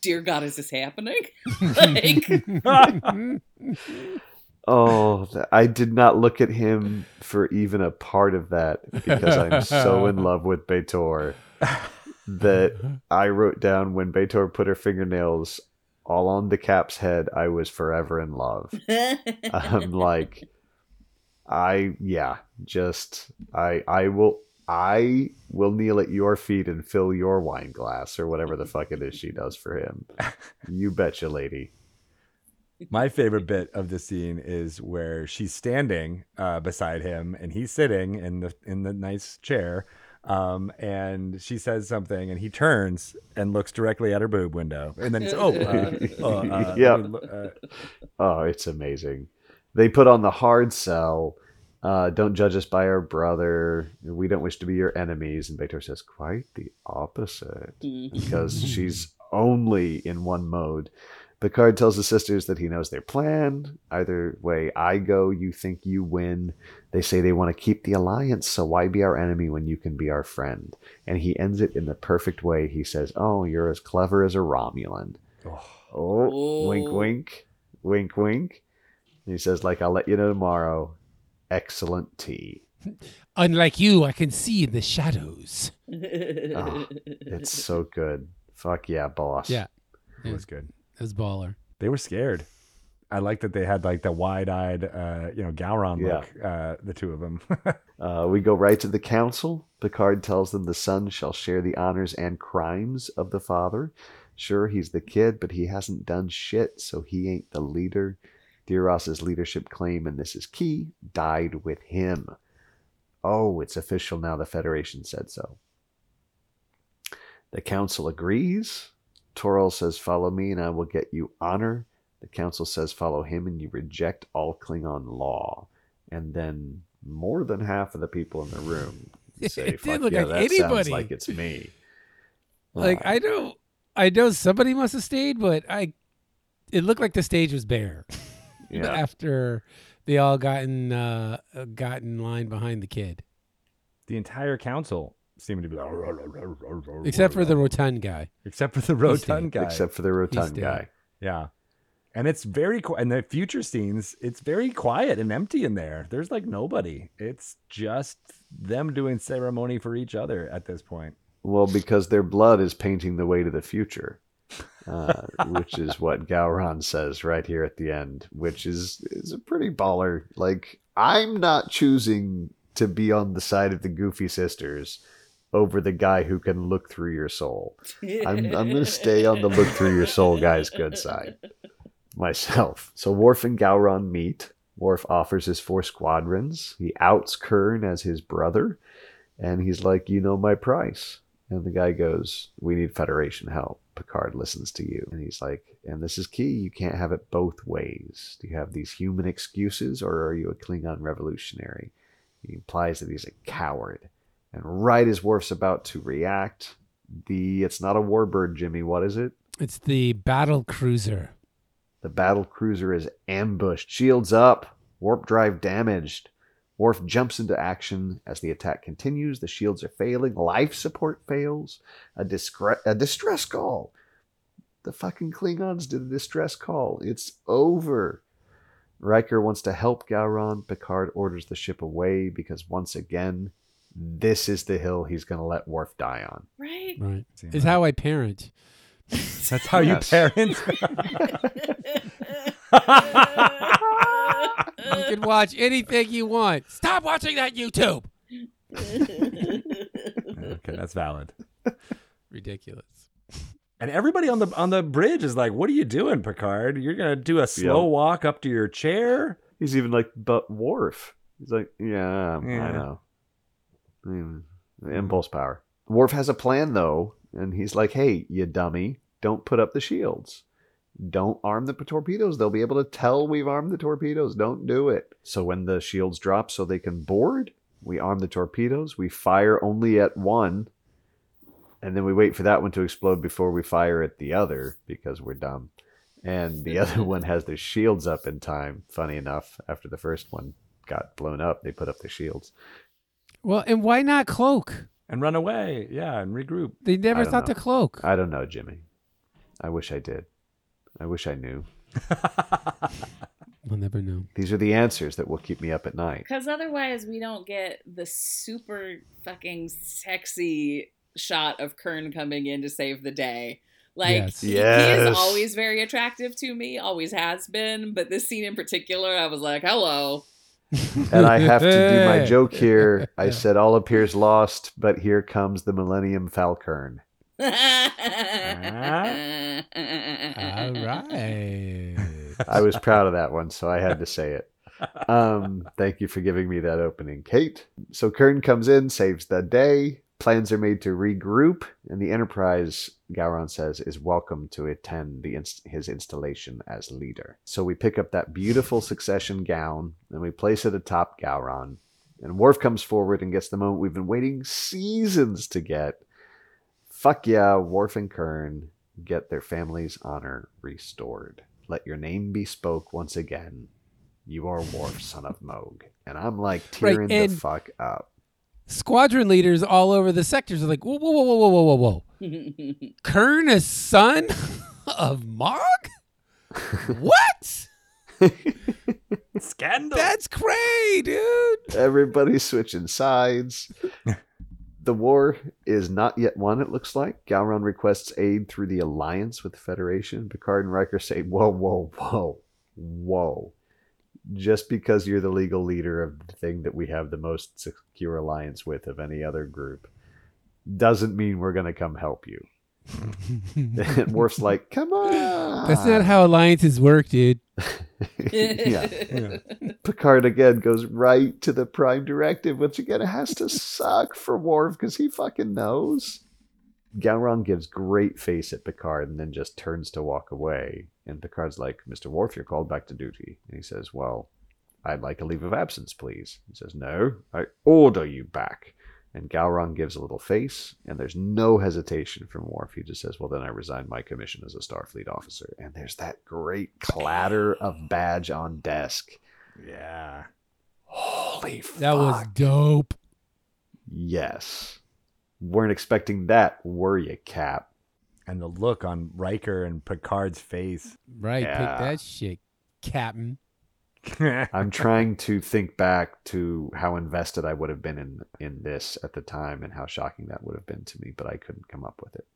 "Dear God, is this happening?" like, Oh, I did not look at him for even a part of that because I'm so in love with B'Etor that I wrote down when B'Etor put her fingernails all on the cap's head, I was forever in love. I'm um, like, I yeah, just I I will I will kneel at your feet and fill your wine glass or whatever the fuck it is she does for him. You betcha, lady. My favorite bit of the scene is where she's standing uh, beside him and he's sitting in the in the nice chair, um, and she says something and he turns and looks directly at her boob window and then he's oh uh, uh, uh, Yeah. let me look, uh, Oh, it's amazing. They put on the hard sell. Uh, don't judge us by our brother. We don't wish to be your enemies. And B'Etor says, quite the opposite. Because she's only in one mode. Picard tells the sisters that he knows their plan. Either way I go, you think you win. They say they want to keep the alliance, so why be our enemy when you can be our friend? And he ends it in the perfect way. He says, Oh, you're as clever as a Romulan. Oh, Oh, wink, Oh. wink, wink, wink. And he says, like, I'll let you know tomorrow. Excellent tea. Unlike you, I can see in the shadows. Oh, It's so good. Fuck yeah, boss. Yeah. it was good. It was baller. They were scared. I like that they had like the wide-eyed, uh, you know, Gowron Yeah. look. Uh, the two of them. Uh, we go right to the council. Picard tells them the son shall share the honors and crimes of the father. Sure, he's the kid, but he hasn't done shit, so he ain't the leader. Duras's leadership claim, and this is key, died with him. Oh, it's official now. The Federation said so. The council agrees. Toral says, Follow me, and I will get you honor. The council says, Follow him, and you reject all Klingon law. And then more than half of the people in the room say, It Fuck look yeah, like that sounds anybody." like it's me. Like Uh, I know, I know somebody must have stayed, but I, it looked like the stage was bare yeah. after they all got in, uh, uh, got in line behind the kid, the entire council seemed to be like, except for the rotund guy. except for the stayed. rotund guy. Except for the rotund guy. Yeah. And it's very quiet. And the future scenes, it's very quiet and empty in there. There's like nobody. It's just them doing ceremony for each other at this point. Well, because their blood is painting the way to the future, uh, which is what Gowron says right here at the end, which is is a pretty baller. Like I'm not choosing to be on the side of the Goofy sisters over the guy who can look through your soul. I'm I'm gonna stay on the look through your soul guy's good side myself. So Worf and Gowron meet. Worf offers his four squadrons. He outs Kurn as his brother, and he's like, "You know my price." And the guy goes, "We need Federation help." Picard listens to you, and he's like, "And this is key. You can't have it both ways. Do you have these human excuses, or are you a Klingon revolutionary?" He implies that he's a coward. And right as Worf's about to react, the it's not a warbird, Jimmie. What is it? It's the battle cruiser. The battle cruiser is ambushed. Shields up. Warp drive damaged. Worf jumps into action as the attack continues. The shields are failing. Life support fails. A, discre- a distress call. The fucking Klingons did a distress call. It's over. Riker wants to help Gowron. Picard orders the ship away because once again, this is the hill he's going to let Worf die on. right? Right. Seems It's like- how I parent. That's how Yes. you parent. You can watch anything you want. Stop watching that YouTube. okay, that's valid. Ridiculous. And everybody on the on the bridge is like, "What are you doing, Picard? You're gonna do a slow Yep. walk up to your chair?" He's even like, but Worf. He's like, yeah, Yeah. I know. Mm, Impulse power. Worf has a plan though, and he's like, hey, you dummy, don't put up the shields. Don't arm the torpedoes. They'll be able to tell we've armed the torpedoes. Don't do it. So when the shields drop so they can board, we arm the torpedoes. We fire only at one, and then we wait for that one to explode before we fire at the other because we're dumb. And the other one has their shields up in time. Funny enough, after the first one got blown up, they put up their shields. Well, and why not cloak? And run away, yeah, and regroup. They never thought know. to cloak. I don't know, Jimmie. I wish I did. I wish I knew. We'll never know. These are the answers that will keep me up at night. Because otherwise, we don't get the super fucking sexy shot of Kurn coming in to save the day. Like, Yes. he, he is always very attractive to me, always has been. But this scene in particular, I was like, hello. And I have to do my joke here. I said all appears lost, but here comes the Millennium Falcon. All right. I was proud of that one, so I had to say it. Um, thank you for giving me that opening, Kate. So Kurn comes in, saves the day. Plans are made to regroup, and the Enterprise, Gowron says, is welcome to attend the inst- his installation as leader. So we pick up that beautiful succession gown and we place it atop Gowron. And Worf comes forward and gets the moment we've been waiting seasons to get. Fuck yeah, Worf and Kurn get their family's honor restored. Let your name be spoke once again. You are Worf, son of Mogh. And I'm like tearing right, the fuck up. Squadron leaders all over the sectors are like, whoa, whoa, whoa, whoa, whoa, whoa, whoa. Kurn is son of Mogh? what? Scandal. That's crazy, dude. Everybody's switching sides. The war is not yet won, it looks like. Gowron requests aid through the alliance with the Federation. Picard and Riker say, Whoa, whoa, whoa, whoa. Just because you're the legal leader of the thing that we have the most secure alliance with of any other group doesn't mean we're going to come help you. and Worf's like, Come on. That's not how alliances work, dude. yeah. Picard again goes right to the prime directive, which again has to suck for Worf because he fucking knows. Gowron gives great face at Picard and then just turns to walk away. And Picard's like, Mr. Worf, you're called back to duty. And he says, Well, I'd like a leave of absence, please. He says, No, I order you back. And Gowron gives a little face, and there's no hesitation from Worf. He just says, Well, then I resign my commission as a Starfleet officer. And there's that great clatter of badge on desk. Yeah. Holy That was dope. Yes. Weren't expecting that, were you, Cap? And the look on Riker and Picard's face. Right, Yeah. pick that shit, Captain. I'm trying to think back to how invested I would have been in in this at the time and how shocking that would have been to me, but I couldn't come up with it.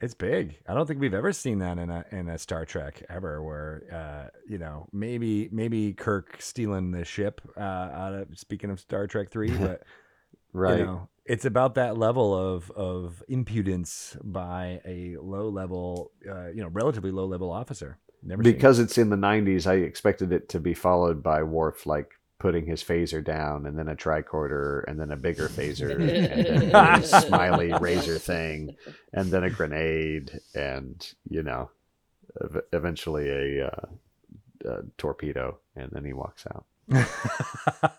It's big. I don't think we've ever seen that in a in a Star Trek ever, where uh, you know maybe maybe Kirk stealing the ship. Uh, out of speaking of Star Trek three, but Right. you know, it's about that level of of impudence by a low level, uh, you know, relatively low level officer. Never seen it. because it's in the 90s, I expected it to be followed by Worf like putting his phaser down and then a tricorder and then a bigger phaser and then a smiley razor thing and then a grenade and you know ev- eventually a, uh, a torpedo and then he walks out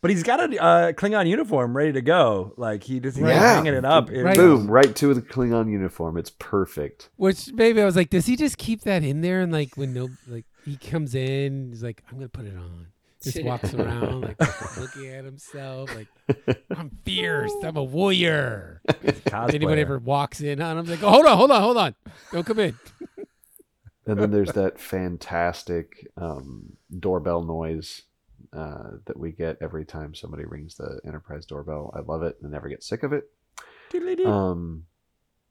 but he's got a uh, Klingon uniform ready to go. Like he just he's Yeah. hanging it up. It- Right. boom right to the klingon uniform it's perfect Which maybe I was like, does he just keep that in there? And like when no, like he comes in, he's like, I'm gonna put it on. Just walks around like looking at himself, like I'm fierce, I'm a warrior. cosplayer. Anybody ever walks in on him, like, oh, hold on, hold on, hold on, don't come in. and then there's that fantastic um, doorbell noise uh, that we get every time somebody rings the enterprise doorbell i love it and never get sick of it Um,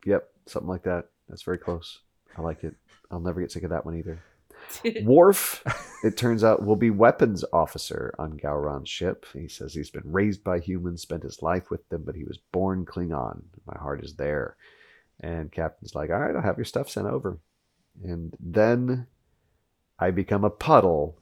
yep, something like that. That's very close. I like it. I'll never get sick of that one either. Worf, it turns out, will be weapons officer on Gowron's ship. He says he's been raised by humans, spent his life with them, but he was born Klingon. My heart is there. And Captain's like, all right, I'll have your stuff sent over. And then I become a puddle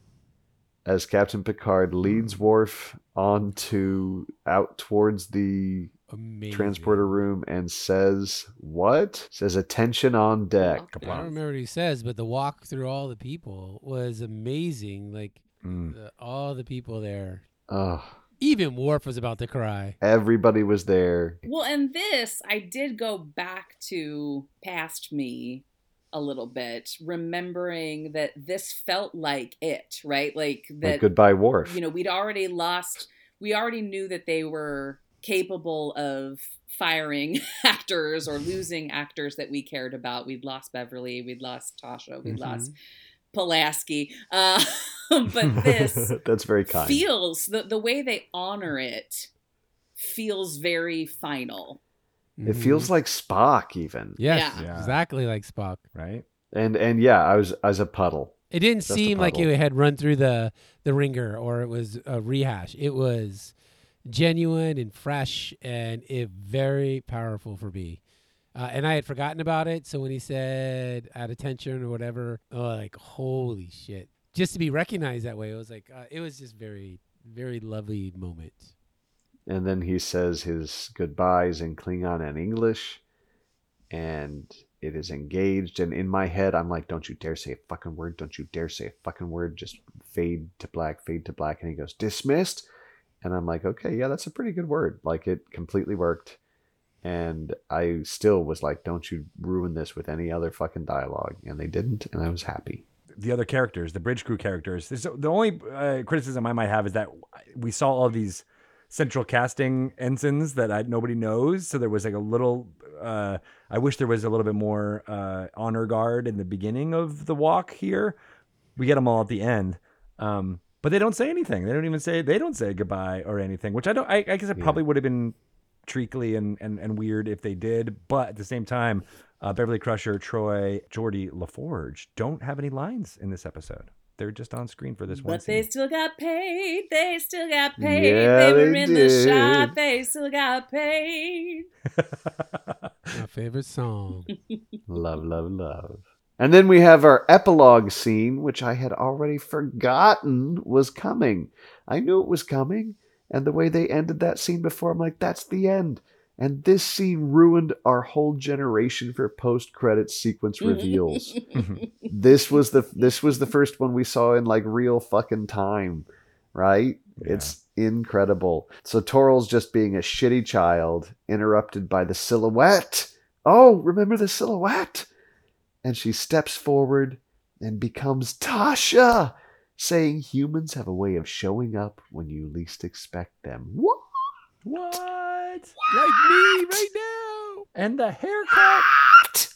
as Captain Picard leads Worf onto out towards the Amazing. transporter room and says what says attention on deck I don't remember what he says, but the walk through all the people was amazing. Like Mm. the, all the people there. Ugh. Even Worf was about to cry. everybody was there Well, and this, I did go back to past me a little bit, remembering that this felt like it, right? Like like that, goodbye Worf you know, we'd already lost, we already knew that they were capable of firing actors or losing actors that we cared about. We'd lost Beverly, we'd lost Tasha, we'd Mhm. lost Pulaski. Uh, but this, that's very kind feels the the way they honor it feels very final. It feels like spock even Mm-hmm. Yes, Yeah. Yeah. exactly like Spock. Right. and and yeah i was as a puddle It didn't Just seem like puddle. it had run through the the ringer or it was a rehash. It was genuine and fresh and it very powerful for me. Uh, and I had forgotten about it, so when he said at attention or whatever, oh, like holy shit! Just to be recognized that way, it was like uh, it was just very, very lovely moment. And then he says his goodbyes in klingon and english and it is engaged and in my head i'm like don't you dare say a fucking word don't you dare say a fucking word just fade to black fade to black and he goes dismissed and i'm like okay yeah that's a pretty good word like it completely worked and I still was like, "Don't you ruin this with any other fucking dialogue?" And they didn't, and I was happy. the other characters, the bridge crew characters. The only uh, criticism I might have is that we saw all these central casting ensigns that I, nobody knows. So there was like a little. Uh, I wish there was a little bit more uh, honor guard in the beginning of the walk here. We get them all at the end, um, but they don't say anything. They don't even say they don't say goodbye or anything. Which I don't. I, I guess it Yeah. probably would have been treacly and, and, and weird if they did. But at the same time, uh, Beverly Crusher, Troi, Jordy LaForge don't have any lines in this episode. They're just on screen for this one But they scene. still got paid. They still got paid. Yeah, they were they in the shop. did. They still got paid. My favorite song. Love, love, love. And then we have our epilogue scene, which I had already forgotten was coming. I knew it was coming, and the way they ended that scene before, I'm like, that's the end. And this scene ruined our whole generation for post-credit sequence reveals. Mm-hmm. this was the this was the first one we saw in like real fucking time, right? Yeah. It's incredible. So Toral's just being a shitty child, interrupted by the silhouette. Oh, remember the silhouette? And she steps forward and becomes Tasha, saying humans have a way of showing up when you least expect them. What? What? like me right now. And the haircut, What?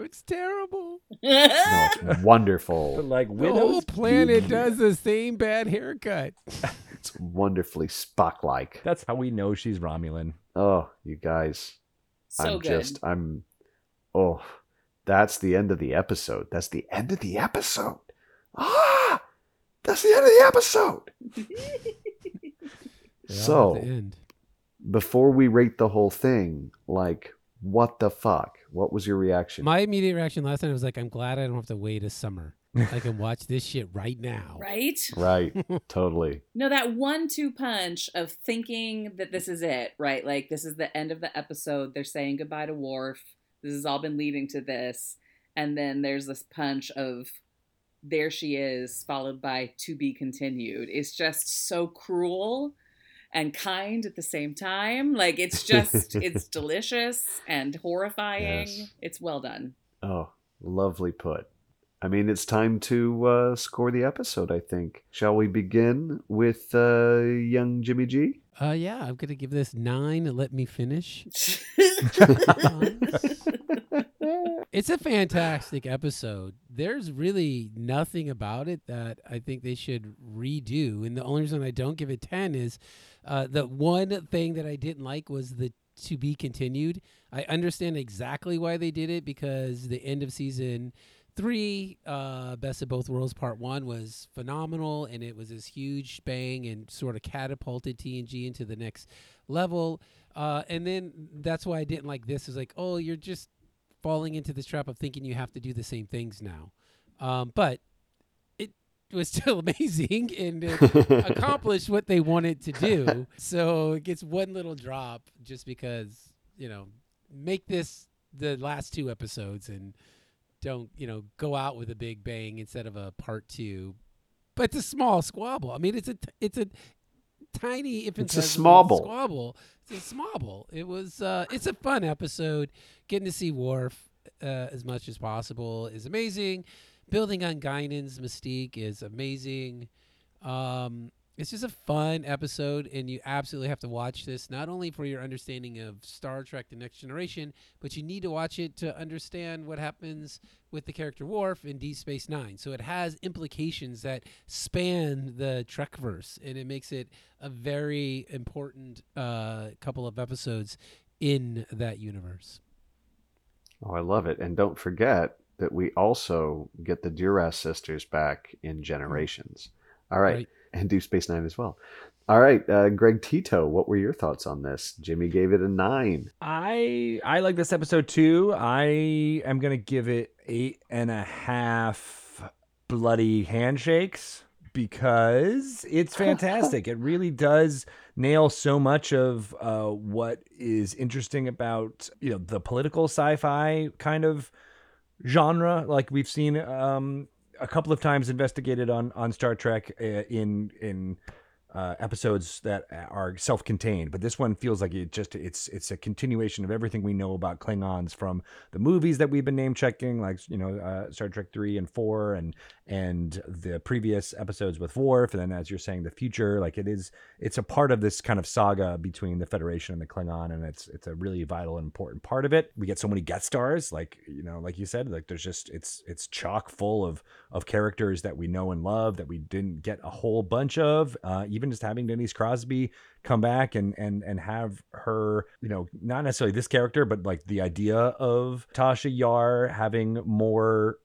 It's terrible. No, it's wonderful. like The widow's whole planet peak. does the same bad haircut. It's wonderfully Spock-like. That's how we know she's Romulan. Oh, you guys. so I'm good. just I'm oh that's the end of the episode. That's the end of the episode. Ah that's the end of the episode. They So have to end. Before we rate the whole thing, like what the fuck? What was your reaction? My immediate reaction last night was like, I'm glad I don't have to wait a summer. I can watch this shit right now. Right? right, totally. No, that one two punch of thinking that this is it, right? Like this is the end of the episode. They're saying goodbye to Worf. This has all been leading to this. And then there's this punch of there she is, followed by to be continued. It's just so cruel and kind at the same time. Like it's just it's delicious and horrifying. Yes. It's well done. Oh, lovely put. I mean, it's time to uh, score the episode, I think. Shall we begin with uh, young Jimmie G? Uh, yeah, I'm gonna give this nine. Let me finish. It's a fantastic episode. There's really nothing about it that I think they should redo. And the only reason I don't give it 10 is uh, the one thing that I didn't like was the to be continued. I understand exactly why they did it because the end of season three, uh, Best of Both Worlds Part One, was phenomenal and it was this huge bang and sort of catapulted TNG into the next level. Uh, and then that's why I didn't like this. Is like, oh, you're just falling into this trap of thinking you have to do the same things now. Um, but was still amazing and accomplished what they wanted to do. So it gets one little drop just because, you know, make this the last two episodes and don't, you know, go out with a big bang instead of a part two. But it's a small squabble. I mean, it's a t- it's a tiny infinitesimal smobble. squabble. It's a small smobble. It was uh it's a fun episode. Getting to see Worf uh, as much as possible is amazing. Building on Guinan's mystique is amazing. Um, it's just a fun episode, and you absolutely have to watch this not only for your understanding of Star Trek: The Next Generation, but you need to watch it to understand what happens with the character Worf in Deep Space Nine. So it has implications that span the Trekverse, and it makes it a very important uh, couple of episodes in that universe. Oh, I love it. And don't forget that we also get the Duras sisters back in Generations. All right. Right. And Deep Space Nine as well. All right. Uh, Greg Tito, what were your thoughts on this? Jimmie gave it a nine. I I like this episode too. I am gonna give it eight and a half bloody handshakes because it's fantastic. it really does nail so much of uh, what is interesting about you know the political sci-fi kind of genre, like we've seen um, a couple of times investigated on on Star Trek uh, in in uh, episodes that are self-contained, but this one feels like it just it's it's a continuation of everything we know about Klingons from the movies that we've been name checking, like you know uh, Star Trek three and four, and and the previous episodes with Worf, and then as you're saying, the future. Like it is, it's a part of this kind of saga between the Federation and the Klingon, and it's it's a really vital and important part of it. We get so many guest stars, like you know, like you said, like there's just it's it's chock full of of characters that we know and love that we didn't get a whole bunch of. Uh, even just having Denise Crosby come back and and and have her, you know, not necessarily this character, but like the idea of Tasha Yar having more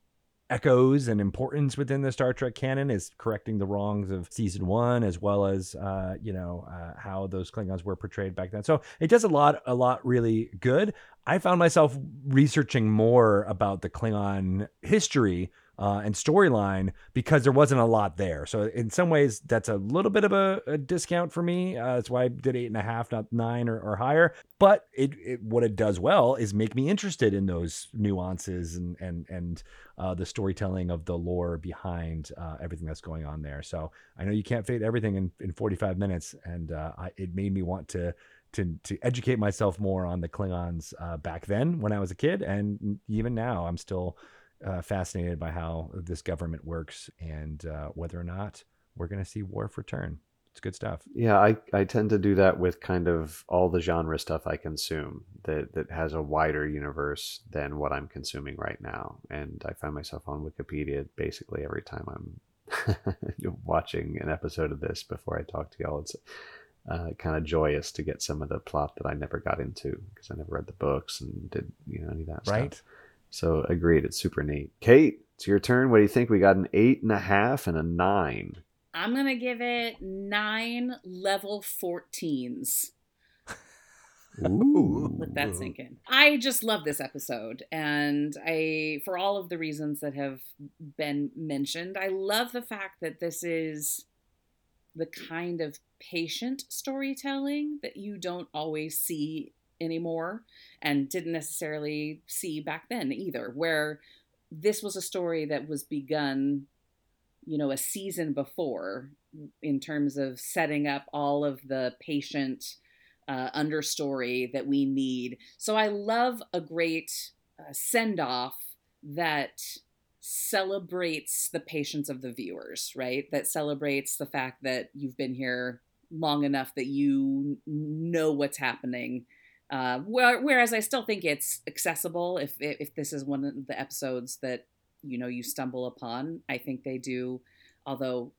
echoes and importance within the Star Trek canon is correcting the wrongs of season one, as well as uh, you know uh, how those Klingons were portrayed back then. So it does a lot, a lot really good. I found myself researching more about the Klingon history uh, and storyline because there wasn't a lot there. So in some ways, that's a little bit of a, a discount for me. Uh, that's why I did eight and a half, not nine or, or higher. But it, it, what it does well is make me interested in those nuances and and and uh, the storytelling of the lore behind uh, everything that's going on there. So I know you can't fit everything in, in 45 minutes, and uh, I, it made me want to to to educate myself more on the Klingons uh, back then when I was a kid, and even now I'm still uh, fascinated by how this government works and uh, whether or not we're going to see Worf return. It's good stuff. Yeah, I, I tend to do that with kind of all the genre stuff I consume that, that has a wider universe than what I'm consuming right now. And I find myself on Wikipedia basically every time I'm watching an episode of this before I talk to y'all. It's uh, kind of joyous to get some of the plot that I never got into because I never read the books and did you know any of that right? stuff. So agreed, it's super neat. Kate, it's your turn. What do you think? We got an eight and a half and a nine. I'm gonna give it nine level 14s. Ooh. Let that sink in. I just love this episode, and I, for all of the reasons that have been mentioned, I love the fact that this is the kind of patient storytelling that you don't always see anymore and didn't necessarily see back then either where this was a story that was begun you know a season before in terms of setting up all of the patient uh, understory that we need. So i love a great uh, send off that celebrates the patience of the viewers right? That celebrates the fact that you've been here long enough that you know what's happening uh, whereas I still think it's accessible if if this is one of the episodes that you know you stumble upon. I think they do, although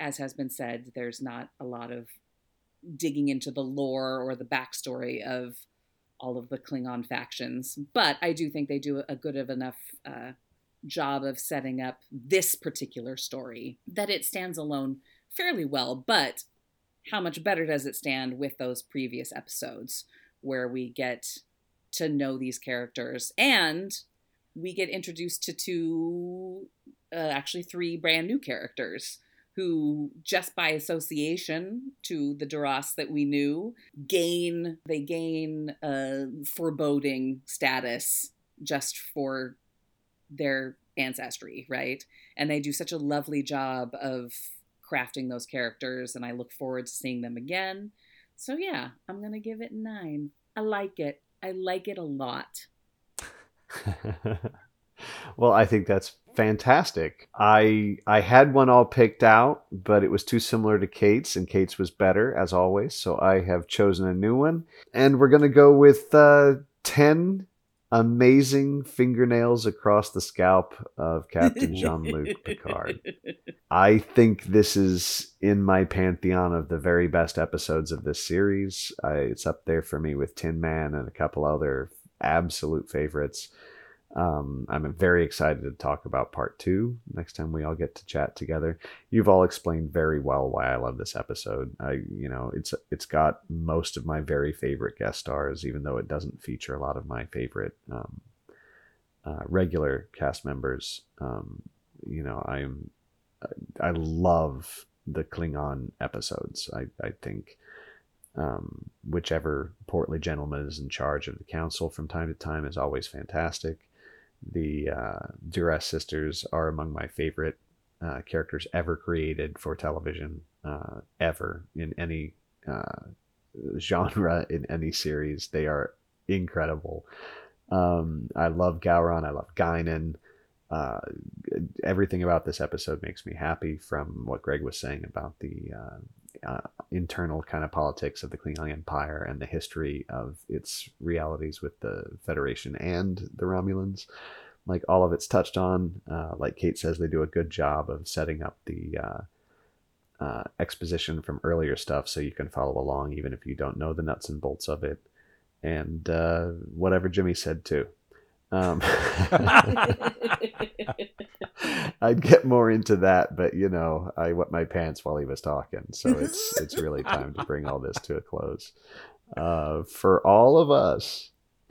as has been said, there's not a lot of digging into the lore or the backstory of all of the Klingon factions. But I do think they do a good of enough uh, job of setting up this particular story that it stands alone fairly well. But how much better does it stand with those previous episodes? Where we get to know these characters. And we get introduced to two uh, actually three brand new characters who just by association to the Duras that we knew gain they gain a foreboding status just for their ancestry right? And they do such a lovely job of crafting those characters and i look forward to seeing them again so yeah, I'm going to give it 9. I like it. I like it a lot. well, I think that's fantastic. I I had one all picked out, but it was too similar to Kate's, and Kate's was better as always. So I have chosen a new one, and we're gonna go with uh, ten amazing fingernails across the scalp of Captain Jean Luc Picard. I think this is in my pantheon of the very best episodes of this series. I, it's up there for me with Tin Man and a couple other absolute favorites. Um, I'm very excited to talk about part two next time we all get to chat together. You've all explained very well why I love this episode. I, you know, it's it's got most of my very favorite guest stars, even though it doesn't feature a lot of my favorite um, uh, regular cast members. Um, you know, I'm I love the Klingon episodes. I I think. Um, whichever portly gentleman is in charge of the council from time to time is always fantastic. The uh, Duras sisters are among my favorite uh, characters ever created for television, uh, ever in any uh, genre in any series. They are incredible. Um, I love Gowron. I love Guinan. Uh, everything about this episode makes me happy. From what Greg was saying about the uh, internal kind of politics of the Klingon Empire and the history of its realities with the Federation and the Romulans, like all of it's touched on. Uh, like Kate says, they do a good job of setting up the uh, uh, exposition from earlier stuff so you can follow along even if you don't know the nuts and bolts of it. And uh, whatever Jimmie said too. Um, I'd get more into that, but you know, I wet my pants while he was talking, so it's it's really time to bring all this to a close. Uh, for all of us,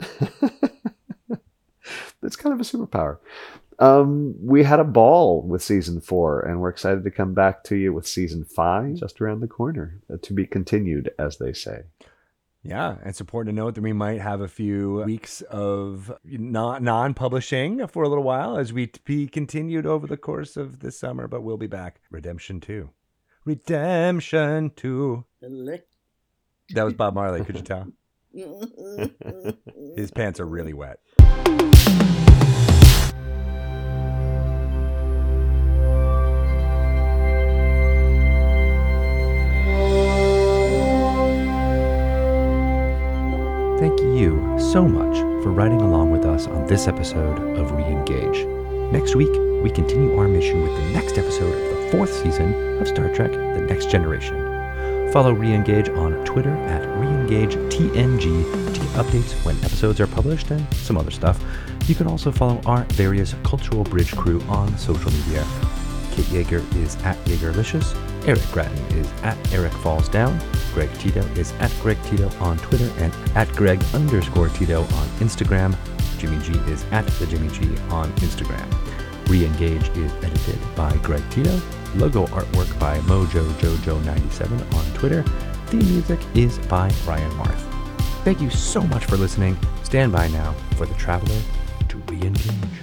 it's kind of a superpower. Um, we had a ball with season four, and we're excited to come back to you with season five just around the corner. Uh, to be continued, as they say. Yeah, and it's important to note that we might have a few weeks of non non publishing for a little while as we be continued over the course of this summer, but we'll be back. Redemption 2. Redemption 2. That was Bob Marley, could you tell? His pants are really wet. Thank you so much for riding along with us on this episode of Reengage. Next week, we continue our mission with the next episode of the fourth season of Star Trek The Next Generation. Follow Reengage on Twitter at ReengageTNG to get updates when episodes are published and some other stuff. You can also follow our various Cultural Bridge crew on social media. Kate Jaeger is at Jaegerlicious. Erik Gratton is at Erik Falls Down. Greg Tito is at Greg Tito on Twitter and at Greg underscore Tito on Instagram. Jimmie G is at the Jimmie G on Instagram. Reengage is edited by Greg Tito. Logo artwork by Mojo Jojo97 on Twitter. Theme music is by Ryan Marth. Thank you so much for listening. Stand by now for the Traveler to re-engage.